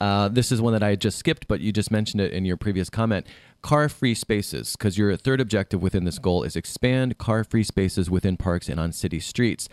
Speaker 1: Uh, this is one that I had just skipped, but you just mentioned it in your previous comment. Car-free spaces, because your third objective within this goal is expand car-free spaces within parks and on city streets.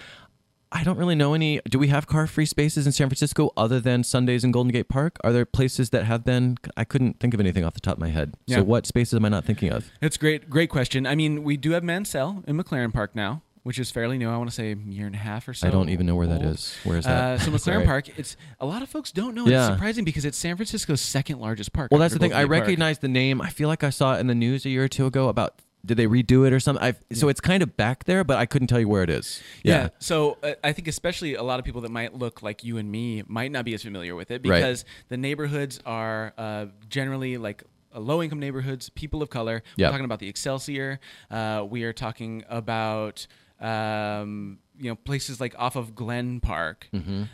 Speaker 1: I don't really know any. Do we have car-free spaces in San Francisco other than Sundays in Golden Gate Park? Are there places that have been? I couldn't think of anything off the top of my head.
Speaker 2: Yeah.
Speaker 1: So what spaces am I not thinking of?
Speaker 2: It's great, great question. I mean, we do have Mansell in McLaren Park now, which is fairly new. I want to say a year and a half or so.
Speaker 1: I don't even know where that
Speaker 2: old.
Speaker 1: is. Where is that?
Speaker 2: Uh, so McLaren Park, it's a lot of folks don't know.
Speaker 1: Yeah.
Speaker 2: It's surprising because it's San Francisco's second largest park.
Speaker 1: Well, that's the thing. I
Speaker 2: Golden Gate Park.
Speaker 1: recognize the name. I feel like I saw it in the news a year or two ago about did they redo it or something. I've, So it's kind of back there, but I couldn't tell you where it is.
Speaker 2: Yeah. So uh, I think especially a lot of people that might look like you and me might not be as familiar with it
Speaker 1: Right.
Speaker 2: because the neighborhoods are uh, generally like uh, low income neighborhoods, people of color.
Speaker 1: Yep.
Speaker 2: We're talking about the Excelsior. Uh, we are talking about. Um, you know places like off of Glen Park, Uh,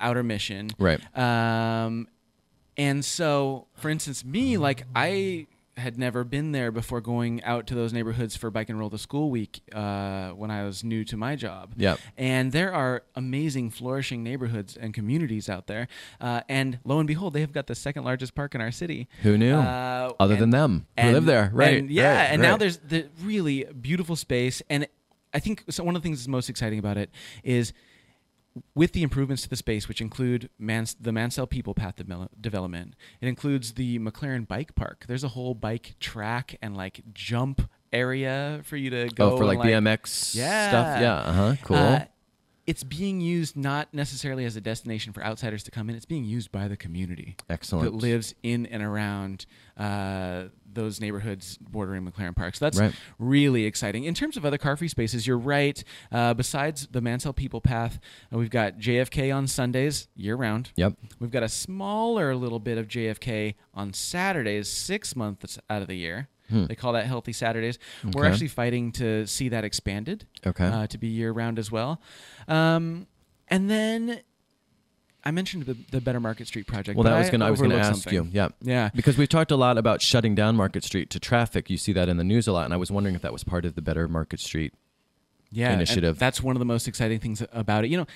Speaker 2: Outer Mission,
Speaker 1: Mm-hmm, Right.
Speaker 2: Um, and so, for instance, me like I had never been there before going out to those neighborhoods for bike and roll to school week uh, when I was new to my job.
Speaker 1: Yep.
Speaker 2: And there are amazing, flourishing neighborhoods and communities out there. Uh, and lo and behold, they have got the second largest park in our city.
Speaker 1: Who knew?
Speaker 2: Uh,
Speaker 1: Other
Speaker 2: and-
Speaker 1: than them who
Speaker 2: and-
Speaker 1: live there, right?
Speaker 2: and yeah,
Speaker 1: right,
Speaker 2: and now there's the really beautiful space, and I think so one of the things that's most exciting about it is with the improvements to the space, which include Mans- the Mansell People Path devel- development. It includes the McLaren Bike Park. There's a whole bike track and like jump area for you to go.
Speaker 1: oh for
Speaker 2: and,
Speaker 1: like BMX
Speaker 2: Yeah.
Speaker 1: stuff. Yeah. Uh huh. Cool.
Speaker 2: uh, it's being used not necessarily as a destination for outsiders to come in. It's being used by the community
Speaker 1: Excellent.
Speaker 2: that lives in and around uh, those neighborhoods bordering McLaren Park. So that's
Speaker 1: Right.
Speaker 2: really exciting. In terms of other car free spaces, you're right. Uh, besides the Mansell People Path, uh, we've got JFK on Sundays year round.
Speaker 1: Yep.
Speaker 2: We've got a smaller little bit of JFK on Saturdays, six months out of the year. They call that Healthy Saturdays. We're
Speaker 1: Hmm.
Speaker 2: Actually fighting to see that expanded
Speaker 1: Okay.
Speaker 2: uh, to be year round as well. Um, and then I mentioned the, the Better Market Street project.
Speaker 1: Well, that was gonna. I was gonna ask
Speaker 2: something.
Speaker 1: you. Yeah.
Speaker 2: Yeah.
Speaker 1: Because we've talked a lot about shutting down Market Street to traffic. You see that in the news a lot, and I was wondering if that was part of the Better Market Street.
Speaker 2: yeah,
Speaker 1: initiative.
Speaker 2: That's one of the most exciting things about it. You know,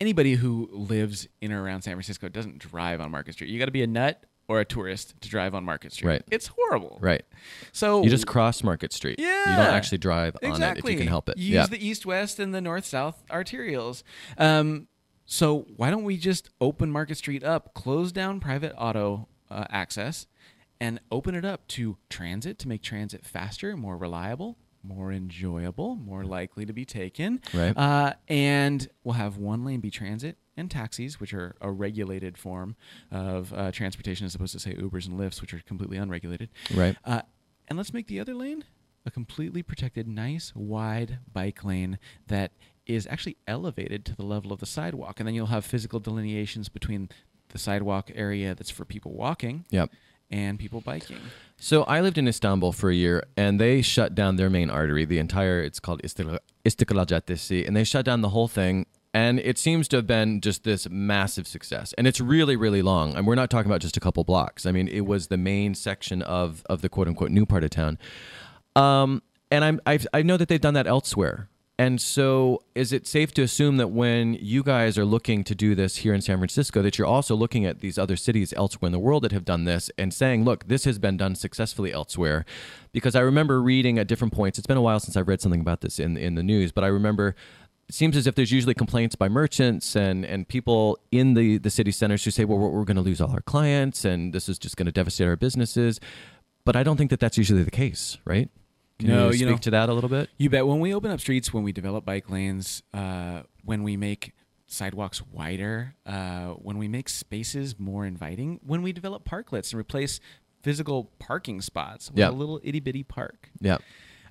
Speaker 2: anybody who lives in or around San Francisco doesn't drive on Market Street. You got to be a nut or a tourist to drive on Market Street.
Speaker 1: Right.
Speaker 2: It's horrible.
Speaker 1: Right.
Speaker 2: So
Speaker 1: You just cross Market Street.
Speaker 2: Yeah.
Speaker 1: You don't actually drive on
Speaker 2: exactly.
Speaker 1: it if you can help it.
Speaker 2: You
Speaker 1: yeah.
Speaker 2: Use the east-west and the north-south arterials. Um, so why don't we just open Market Street up, close down private auto uh, access, and open it up to transit to make transit faster, more reliable, more enjoyable, more likely to be taken.
Speaker 1: Right.
Speaker 2: Uh, and we'll have one lane be transit and taxis, which are a regulated form of uh, transportation, as opposed to say Ubers and Lyfts, which are completely unregulated.
Speaker 1: Right.
Speaker 2: Uh, and let's make the other lane a completely protected, nice, wide bike lane that is actually elevated to the level of the sidewalk. And then you'll have physical delineations between the sidewalk area that's for people walking
Speaker 1: Yep.
Speaker 2: and people biking.
Speaker 1: So I lived in Istanbul for a year, and they shut down their main artery, the entire. It's called Istiklal Istiklal Caddesi, and they shut down the whole thing. And it seems to have been just this massive success, and it's really, really long. And we're not talking about just a couple blocks. I mean, it was the main section of of the quote unquote new part of town. Um, and I'm I've, I know that they've done that elsewhere. And so, is it safe to assume that when you guys are looking to do this here in San Francisco, that you're also looking at these other cities elsewhere in the world that have done this and saying, look, this has been done successfully elsewhere? Because I remember reading at different points, it's been a while since I've read something about this in, in the news, but I remember seems as if there's usually complaints by merchants and, and people in the, the city centers who say, well, we're, we're going to lose all our clients and this is just going to devastate our businesses. But I don't think that that's usually the case, right? Can
Speaker 2: No,
Speaker 1: you
Speaker 2: you
Speaker 1: speak
Speaker 2: know-
Speaker 1: to that a little bit?
Speaker 2: You bet. When we open up streets, when we develop bike lanes, uh, when we make sidewalks wider, uh, when we make spaces more inviting, when we develop parklets and replace physical parking spots with
Speaker 1: Yeah.
Speaker 2: a little itty bitty park,
Speaker 1: Yeah.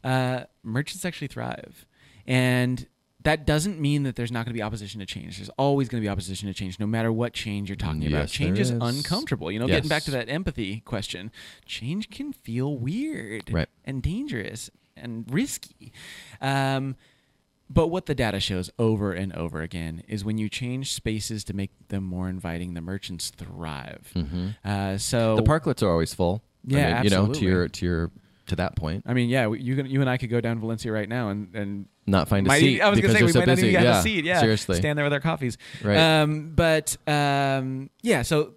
Speaker 2: uh, merchants actually thrive. And that doesn't mean that there's not going to be opposition to change. There's always going to be opposition to change, no matter what change you're talking about. Change is
Speaker 1: is.
Speaker 2: uncomfortable. You know,
Speaker 1: Yes.
Speaker 2: getting back to that empathy question, change can feel weird
Speaker 1: Right.
Speaker 2: and dangerous and risky. Um, but what the data shows over and over again is when you change spaces to make them more inviting, the merchants thrive. Uh, so
Speaker 1: The parklets are always full. I
Speaker 2: Yeah,
Speaker 1: mean, you know, to your to your to that point,
Speaker 2: I mean, yeah, you you and I could go down Valencia right now and, and
Speaker 1: not find a
Speaker 2: might-
Speaker 1: seat
Speaker 2: I was gonna say we
Speaker 1: so
Speaker 2: might not
Speaker 1: busy.
Speaker 2: even
Speaker 1: yeah,
Speaker 2: a seat. Yeah,
Speaker 1: seriously.
Speaker 2: stand there with our coffees.
Speaker 1: Right.
Speaker 2: Um, but um, yeah, so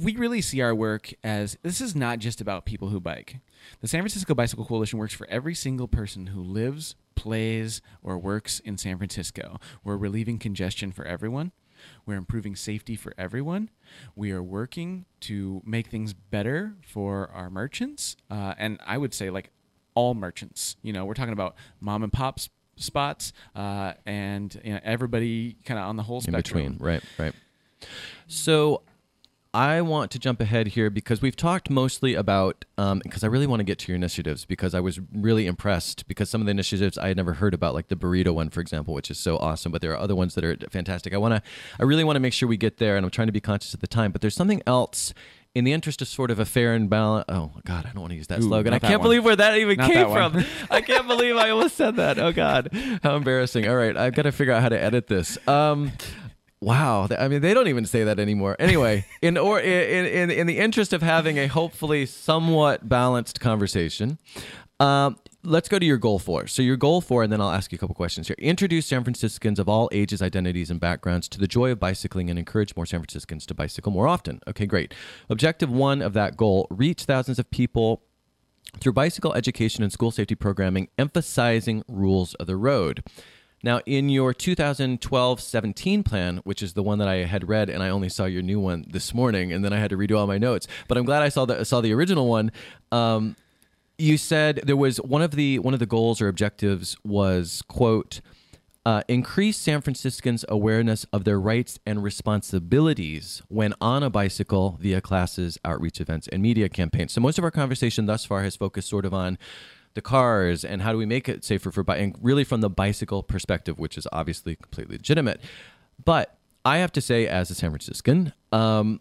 Speaker 2: we really see our work as this is not just about people who bike. The San Francisco Bicycle Coalition works for every single person who lives, plays, or works in San Francisco. We're relieving congestion for everyone. We're improving safety for everyone. We are working to make things better for our merchants, uh, and I would say like all merchants. You know, we're talking about mom and pop s- spots, uh, and you know, everybody kind of on the whole
Speaker 1: in
Speaker 2: spectrum.
Speaker 1: between. Right, right. So I want to jump ahead here because we've talked mostly about because I really want to get to your initiatives because I was really impressed because some of the initiatives I had never heard about, like the burrito one, for example, which is so awesome. But there are other ones that are fantastic. I want to, I really want to make sure we get there, and I'm trying to be conscious of the time. But there's something else. In the interest of sort of a fair and balance, oh God, I don't want to use that
Speaker 2: Ooh,
Speaker 1: slogan. I can't
Speaker 2: one.
Speaker 1: believe where that even
Speaker 2: Not
Speaker 1: came
Speaker 2: that
Speaker 1: from. I can't believe I almost said that. Oh God, how embarrassing! All right, I've got to figure out how to edit this. Um, wow, I mean, they don't even say that anymore. Anyway, in or in in in the interest of having a hopefully somewhat balanced conversation, um, let's go to your goal four. So your goal four, and then I'll ask you a couple questions here. Introduce San Franciscans of all ages, identities, and backgrounds to the joy of bicycling, and encourage more San Franciscans to bicycle more often. Okay, great. Objective one of that goal: reach thousands of people through bicycle education and school safety programming, emphasizing rules of the road. Now, in your 2012 17 plan, which is the one that I had read, and I only saw your new one this morning, and then I had to redo all my notes, but I'm glad I saw the, saw the original one. Um, you said there was one of the one of the goals or objectives was quote Uh, increase San Franciscans' awareness of their rights and responsibilities when on a bicycle via classes, outreach events, and media campaigns. So, most of our conversation thus far has focused sort of on the cars and how do we make it safer for bike, and really from the bicycle perspective, which is obviously completely legitimate. But I have to say, as a San Franciscan, um,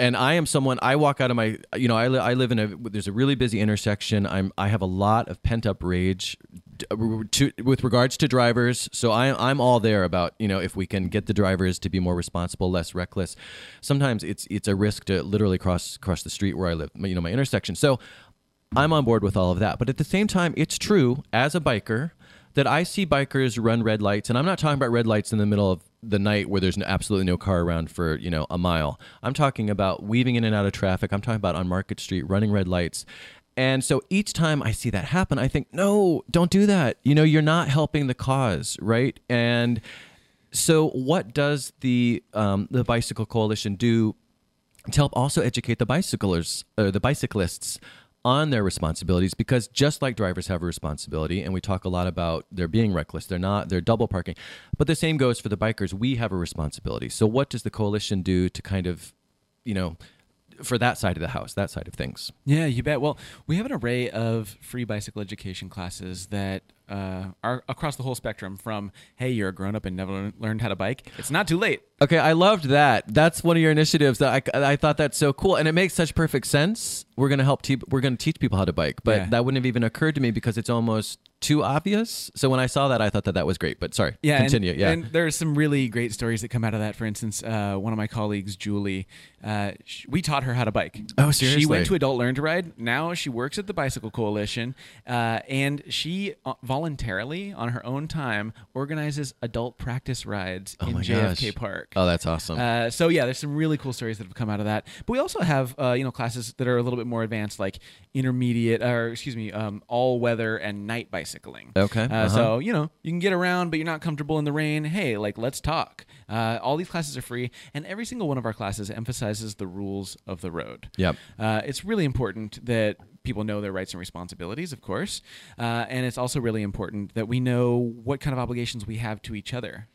Speaker 1: and I am someone I walk out of my you know I, li- I live in a there's a really busy intersection. I'm I have a lot of pent up rage to, with regards to drivers. So I I'm all there about you know if we can get the drivers to be more responsible less reckless. Sometimes it's it's a risk to literally cross cross the street where I live you know my intersection. So I'm on board with all of that. But at the same time it's true as a biker that I see bikers run red lights, and I'm not talking about red lights in the middle of the night where there's absolutely no car around for you know a mile. I'm talking about weaving in and out of traffic. I'm talking about on Market Street running red lights. And so each time I see that happen, I think, no, don't do that. You know, you're not helping the cause, right? And so, what does the um, the Bicycle Coalition do to help also educate the bicyclers, uh, the bicyclists on their responsibilities because just like drivers have a responsibility and we talk a lot about they're being reckless they're not they're double parking but the same goes for the bikers we have a responsibility so what does the coalition do to kind of you know for that side of the house, that side of things.
Speaker 2: Yeah, you bet. Well, we have an array of free bicycle education classes that uh, are across the whole spectrum from, hey, you're a grown up and never learned how to bike. It's not too late.
Speaker 1: Okay, I loved that. That's one of your initiatives that I, I thought that's so cool. And it makes such perfect sense. We're going to help, te- we're to teach people how to bike. But
Speaker 2: Yeah.
Speaker 1: that wouldn't have even occurred to me because it's almost too obvious. So when I saw that, I thought that that was great. But sorry,
Speaker 2: Yeah,
Speaker 1: continue.
Speaker 2: And,
Speaker 1: yeah.
Speaker 2: and there's some really great stories that come out of that. For instance, uh, one of my colleagues, Julie, uh, sh- we taught her how to bike.
Speaker 1: Oh, seriously?
Speaker 2: She went to Adult Learn to Ride. Now she works at the Bicycle Coalition, uh, and she uh, voluntarily, on her own time, organizes adult practice rides
Speaker 1: Oh
Speaker 2: in JFK
Speaker 1: gosh.
Speaker 2: Park.
Speaker 1: Oh, that's awesome.
Speaker 2: Uh, so yeah, there's some really cool stories that have come out of that. But we also have uh, you know classes that are a little bit more advanced, like intermediate or excuse me, um, all weather and night bicycling.
Speaker 1: Okay,
Speaker 2: Uh,
Speaker 1: uh-huh.
Speaker 2: So you know you can get around, but you're not comfortable in the rain. Hey, like let's talk. Uh, all these classes are free, and every single one of our classes emphasizes the rules of the road.
Speaker 1: Yep.
Speaker 2: Uh, it's really important that people know their rights and responsibilities, of course, uh, and it's also really important that we know what kind of obligations we have to each other.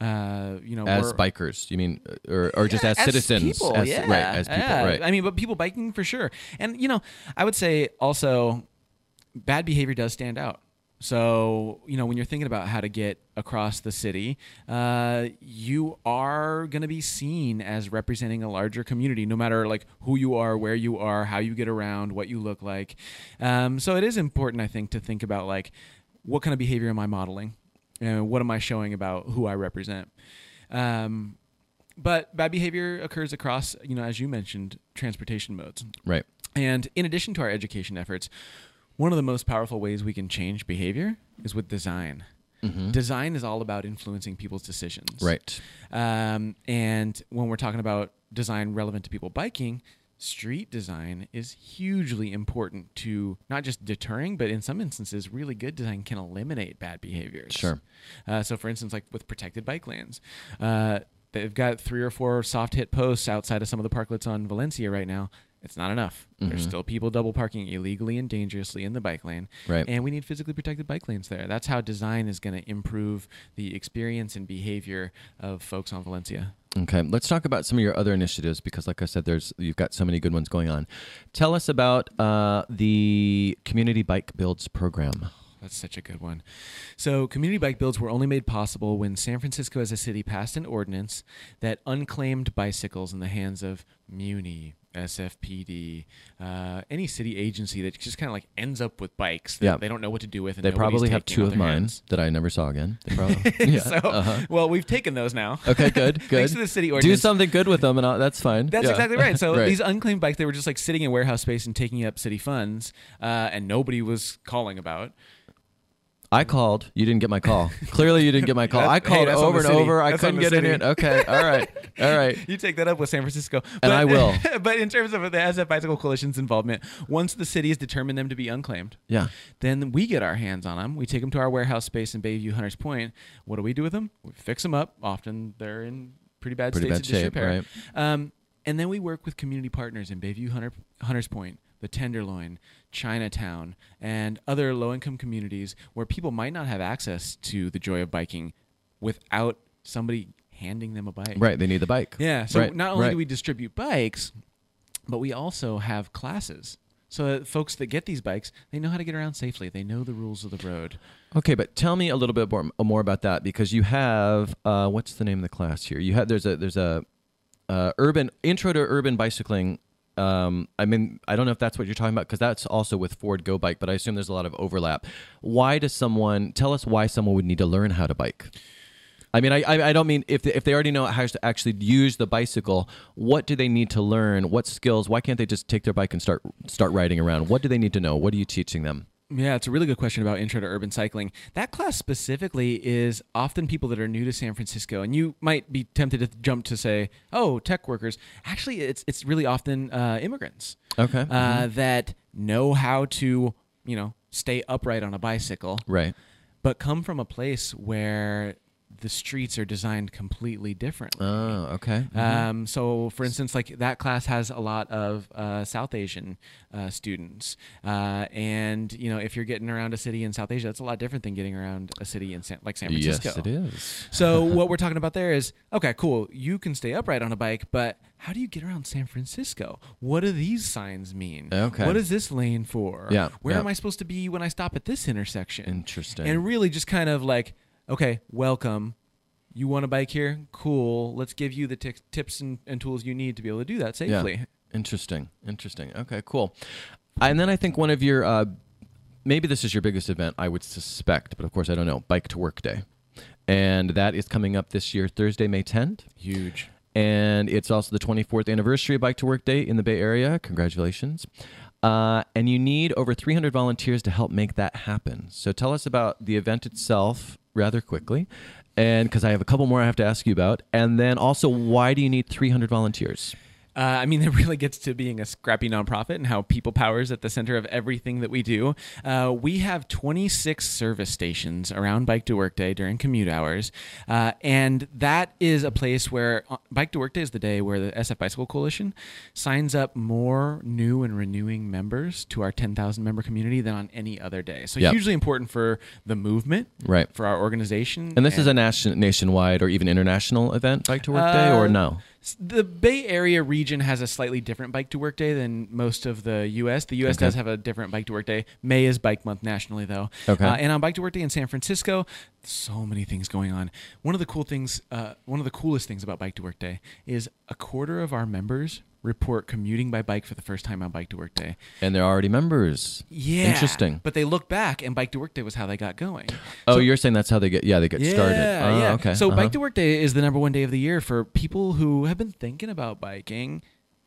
Speaker 2: Uh, you know,
Speaker 1: as bikers, you mean, uh, or, or just
Speaker 2: yeah,
Speaker 1: as citizens?
Speaker 2: people,
Speaker 1: as,
Speaker 2: yeah,
Speaker 1: Right, as people,
Speaker 2: yeah.
Speaker 1: right.
Speaker 2: I mean, but people biking for sure. And you know, I would say also, bad behavior does stand out. So you know, when you're thinking about how to get across the city, uh, you are going to be seen as representing a larger community, no matter like who you are, where you are, how you get around, what you look like. Um, so it is important, I think, to think about like what kind of behavior am I modeling, and what am I showing about who I represent. Um, but bad behavior occurs across, you know, as you mentioned, transportation modes.
Speaker 1: right.
Speaker 2: And in addition to our education efforts, one of the most powerful ways we can change behavior is with design. Design is all about influencing people's decisions.
Speaker 1: Mm-hmm. Right.
Speaker 2: Um, and when we're talking about design relevant to people biking, street design is hugely important to not just deterring, but in some instances, really good design can eliminate bad behaviors.
Speaker 1: Sure.
Speaker 2: Uh, so, for instance, like with protected bike lanes, uh, they've got three or four soft hit posts outside of some of the parklets on Valencia right now. It's not enough. There's still people double parking illegally and dangerously in the bike lane.
Speaker 1: Right.
Speaker 2: And we need physically protected bike lanes there. That's how design is going to improve the experience and behavior of folks on Valencia.
Speaker 1: Okay, let's talk about some of your other initiatives because, like I said, there's you've got so many good ones going on. Tell us about uh, the Community Bike Builds program.
Speaker 2: That's such a good one. So, community bike builds were only made possible when San Francisco as a city passed an ordinance that unclaimed bicycles in the hands of Muni, SFPD, uh, any city agency that just kind of like ends up with bikes that
Speaker 1: Yeah.
Speaker 2: they don't know what to do with. And
Speaker 1: They probably have two of mine
Speaker 2: hands.
Speaker 1: that I never saw again. They probably, yeah.
Speaker 2: so,
Speaker 1: uh-huh.
Speaker 2: well, we've taken those now.
Speaker 1: Okay, good, good.
Speaker 2: Thanks to the city ordinance.
Speaker 1: Do something good with them, and I'll, that's fine.
Speaker 2: That's
Speaker 1: Yeah.
Speaker 2: exactly right. So
Speaker 1: Right.
Speaker 2: these unclaimed bikes, they were just like sitting in warehouse space and taking up city funds, uh, and nobody was calling about.
Speaker 1: I called. You didn't get my call. Clearly, you didn't get my call. I called
Speaker 2: on
Speaker 1: over and
Speaker 2: city.
Speaker 1: over. I
Speaker 2: That's
Speaker 1: couldn't get in
Speaker 2: city.
Speaker 1: Okay, all right, all right.
Speaker 2: You take that up with San Francisco,
Speaker 1: And I will.
Speaker 2: but in terms of the SF Bicycle Coalition's involvement, once the city has determined them to be unclaimed,
Speaker 1: Yeah.
Speaker 2: then we get our hands on them. We take them to our warehouse space in Bayview Hunters Point. What do we do with them? We fix them up. Often they're in pretty bad
Speaker 1: Pretty
Speaker 2: states
Speaker 1: bad
Speaker 2: of
Speaker 1: shape,
Speaker 2: disrepair.
Speaker 1: right.
Speaker 2: Um, and then we work with community partners in Bayview Hunter, Hunters Point, the Tenderloin, Chinatown, and other low income communities where people might not have access to the joy of biking without somebody handing them a bike.
Speaker 1: Right. They need the bike.
Speaker 2: Yeah. So
Speaker 1: Right,
Speaker 2: not only
Speaker 1: right.
Speaker 2: do we distribute bikes, but we also have classes. So that folks that get these bikes, they know how to get around safely. They know the rules of the road.
Speaker 1: Okay, but tell me a little bit more, more about that because you have uh, what's the name of the class here? You have there's a there's a uh, urban intro to urban bicycling. Um, I mean, I don't know if that's what you're talking about because that's also with Ford Go Bike, but I assume there's a lot of overlap. Why does someone tell us why someone would need to learn how to bike? I mean, I, I don't mean if they, if they already know how to actually use the bicycle. What do they need to learn? What skills? Why can't they just take their bike and start start riding around? What do they need to know? What are you teaching them?
Speaker 2: Yeah, it's a really good question about intro to urban cycling. That class specifically is often people that are new to San Francisco, and you might be tempted to jump to say, "Oh, tech workers." Actually, it's it's really often uh, immigrants
Speaker 1: Okay.
Speaker 2: uh, that know how to, you know, stay upright on a bicycle,
Speaker 1: right.
Speaker 2: but come from a place where the streets are designed completely differently.
Speaker 1: Oh, okay.
Speaker 2: Um, so, for instance, like that class has a lot of uh, South Asian uh, students, uh, and you know, if you're getting around a city in South Asia, that's a lot different than getting around a city in San, like San Francisco.
Speaker 1: Yes, it is.
Speaker 2: So, what we're talking about there is okay, cool. You can stay upright on a bike, but how do you get around San Francisco? What do these signs mean?
Speaker 1: Okay.
Speaker 2: What is this lane for?
Speaker 1: Yeah,
Speaker 2: Where
Speaker 1: yeah.
Speaker 2: am I supposed to be when I stop at this intersection?
Speaker 1: Interesting.
Speaker 2: And really just kind of like, okay, welcome. You want a bike here? Cool. Let's give you the t- tips and, and tools you need to be able to do that safely.
Speaker 1: Yeah. Interesting. Interesting. Okay, cool. And then I think one of your uh, maybe this is your biggest event, I would suspect, but of course I don't know, Bike to Work Day. And that is coming up this year, Thursday, May 10th.
Speaker 2: Huge.
Speaker 1: And it's also the 24th anniversary of Bike to Work Day in the Bay Area. Congratulations. Uh, and you need over 300 volunteers to help make that happen. So tell us about the event itself rather quickly. And because I have a couple more I have to ask you about. And then also, why do you need 300 volunteers?
Speaker 2: Uh, I mean, it really gets to being a scrappy nonprofit and how people power is at the center of everything that we do. Uh, we have 26 service stations around Bike to Work Day during commute hours, uh, and that is a place where uh, Bike to Work Day is the day where the SF Bicycle Coalition signs up more new and renewing members to our 10,000 member community than on any other day. So
Speaker 1: Yep.
Speaker 2: hugely important for the movement,
Speaker 1: Right.
Speaker 2: For our organization,
Speaker 1: And this is a nation, nationwide or even international event, Bike to Work Day, or
Speaker 2: Uh,
Speaker 1: no?
Speaker 2: The Bay Area region has a slightly different bike to work day than most of the U.S. The U.S.
Speaker 1: Okay.
Speaker 2: does have a different bike to work day. May is Bike Month nationally, though.
Speaker 1: Okay.
Speaker 2: Uh, and on Bike to Work Day in San Francisco, so many things going on. One of the cool things, uh, one of the coolest things about Bike to Work Day is a quarter of our members report commuting by bike for the first time on Bike to Work Day.
Speaker 1: And they're already members.
Speaker 2: Yeah,
Speaker 1: Interesting.
Speaker 2: But they look back, and Bike to Work Day was how they got going.
Speaker 1: Oh,
Speaker 2: So-
Speaker 1: you're saying that's how they get? Yeah, they get started. Oh,
Speaker 2: yeah.
Speaker 1: Okay.
Speaker 2: So
Speaker 1: uh-huh.
Speaker 2: Bike to Work Day is the number one day of the year for people who have been thinking about biking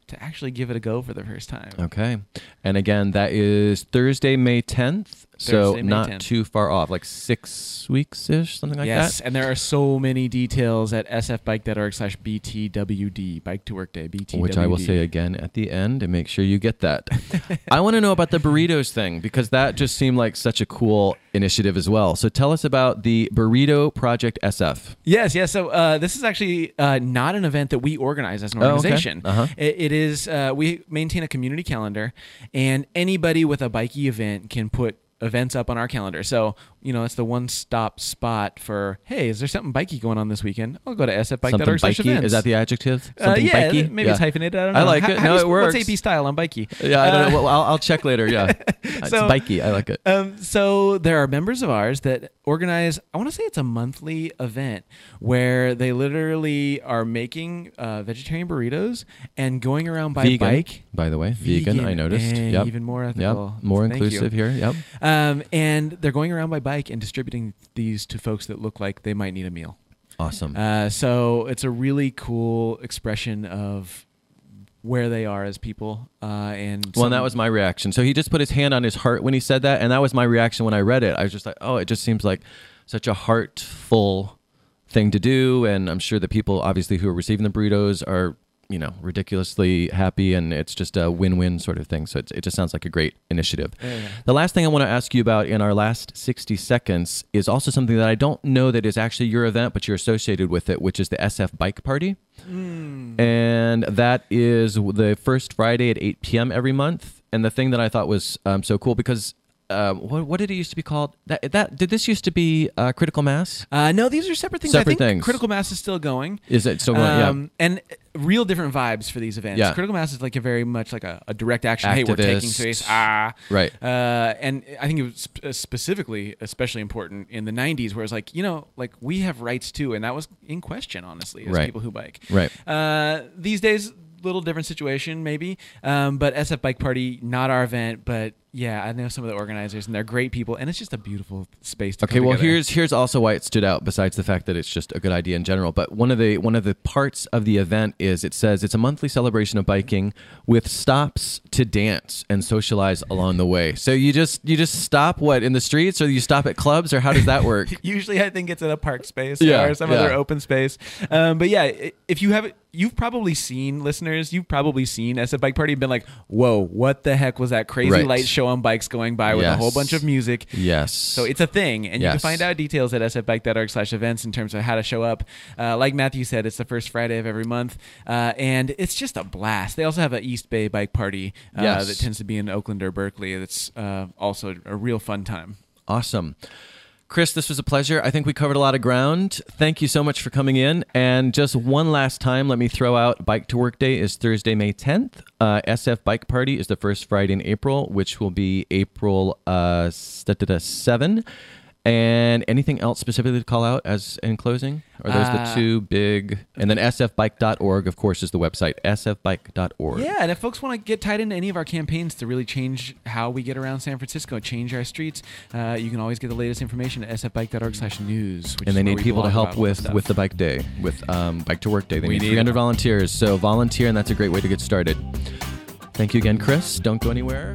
Speaker 2: to actually give it a go for the first time.
Speaker 1: Okay. And again, that is Thursday, May 10th. So not
Speaker 2: 10th.
Speaker 1: too far off, like six weeks ish, something like
Speaker 2: yes,
Speaker 1: that.
Speaker 2: Yes, and there are so many details at sfbike.org slash btwd, Bike to Work Day, BTWD.
Speaker 1: Which I will say again at the end and make sure you get that. I want to know about the burritos thing because that just seemed like such a cool initiative as well. So tell us about the Burrito Project SF.
Speaker 2: Yes, yes. So uh, this is actually uh, not an event that we organize as an
Speaker 1: Oh, okay.
Speaker 2: organization.
Speaker 1: Uh-huh.
Speaker 2: It, it is. Uh, we maintain a community calendar, and anybody with a bikey event can put events up on our calendar. So you know, it's the one-stop spot for. Hey, is there something bikey going on this weekend? I'll go to sfbike.org slash
Speaker 1: bikey.
Speaker 2: events.
Speaker 1: Is that the adjective?
Speaker 2: Uh,
Speaker 1: Something
Speaker 2: yeah,
Speaker 1: bikey?
Speaker 2: maybe it's hyphenated. I don't know.
Speaker 1: I like
Speaker 2: How-
Speaker 1: it.
Speaker 2: how
Speaker 1: No, it works.
Speaker 2: What's AP style on bikey?
Speaker 1: Yeah, I don't
Speaker 2: Uh,
Speaker 1: know. Well, I'll, I'll check later. Yeah. it's bikey. I like it.
Speaker 2: Um, so there are members of ours that organize. I want to say it's a monthly event where they literally are making uh, vegetarian burritos and going around by
Speaker 1: vegan,
Speaker 2: bike.
Speaker 1: by the way. Vegan, I noticed. Yep.
Speaker 2: even more ethical.
Speaker 1: Yep.
Speaker 2: More you.
Speaker 1: inclusive here. Yep.
Speaker 2: Um, and they're going around by bike and distributing these to folks that look like they might need a meal.
Speaker 1: Awesome.
Speaker 2: Uh, so it's a really cool expression of where they are as people. Uh, and
Speaker 1: Well,
Speaker 2: some-
Speaker 1: and that was my reaction. So he just put his hand on his heart when he said that, and that was my reaction when I read it. I was just like, oh, it just seems like such a heartful thing to do, and I'm sure the people, obviously, who are receiving the burritos are, you know, ridiculously happy, and it's just a win-win sort of thing. So it's, it just sounds like a great initiative.
Speaker 2: Yeah.
Speaker 1: The last thing I want to ask you about in our last 60 seconds is also something that I don't know that is actually your event, but you're associated with it, which is the SF Bike Party.
Speaker 2: Mm.
Speaker 1: And that is the first Friday at 8 p.m. every month. and the thing that I thought was um, so cool because um, what, what did it used to be called? That that did this used to be uh, critical mass?
Speaker 2: Uh, no, these are separate things. I
Speaker 1: Separate
Speaker 2: think
Speaker 1: things.
Speaker 2: Critical Mass is still going.
Speaker 1: Is it still going? yeah.
Speaker 2: Um, And real different vibes for these events.
Speaker 1: Yeah.
Speaker 2: Critical Mass is like a very much like a, a direct action. Hey, we're taking space. Ah.
Speaker 1: Right.
Speaker 2: Uh, and I think it was uh, specifically, especially important in the 90s, where it's like, you know, like we have rights too. And that was in question, honestly, as
Speaker 1: Right.
Speaker 2: people who bike.
Speaker 1: Right.
Speaker 2: Uh, these days, little different situation maybe um, but sf bike party not our event but yeah i know some of the organizers and they're great people and it's just a beautiful space to
Speaker 1: Okay, well
Speaker 2: together.
Speaker 1: here's here's also why it stood out. Besides the fact that it's just a good idea in general, but one of the one of the parts of the event is it says it's a monthly celebration of biking with stops to dance and socialize along the way. So you just you just stop what in the streets, or you stop at clubs, or how does that work?
Speaker 2: Usually, I think it's in a park space
Speaker 1: Yeah,
Speaker 2: or some
Speaker 1: yeah.
Speaker 2: other open space. Um, but yeah, if you have, you've probably seen listeners. You've probably seen SF Bike Party and been like, "Whoa, what the heck was that crazy
Speaker 1: Right.
Speaker 2: light show on bikes going by with a whole bunch of music?"
Speaker 1: yes.
Speaker 2: So it's a thing, and you can find out details at sfbike.org slash events in terms of how to show up. Uh, like Matthew said, it's the first Friday of every month, uh, and it's just a blast. They also have an East Bay bike party uh,
Speaker 1: Yes.
Speaker 2: that tends to be in Oakland or Berkeley. That's uh, also a real fun time.
Speaker 1: Awesome. Chris, this was a pleasure. I think we covered a lot of ground. Thank you so much for coming in. And just one last time, let me throw out Bike to Work Day is Thursday, May 10th. Uh, SF Bike Party is the first Friday in April, which will be April uh, s- da- da- da, 7. And anything else specifically to call out as in closing? Are those the
Speaker 2: Uh,
Speaker 1: two big? And then sfbike.org, of course, is the website. sfbike.org.
Speaker 2: Yeah, and if folks want to get tied into any of our campaigns to really change how we get around San Francisco, change our streets, uh, you can always get the latest information at sfbike.org slash news.
Speaker 1: and they need people to help
Speaker 2: about all this
Speaker 1: with
Speaker 2: stuff.
Speaker 1: with the bike day with um, bike to work day they
Speaker 2: We
Speaker 1: need
Speaker 2: need
Speaker 1: 300
Speaker 2: it.
Speaker 1: volunteers so volunteer and that's a great way to get started thank you again chris don't go anywhere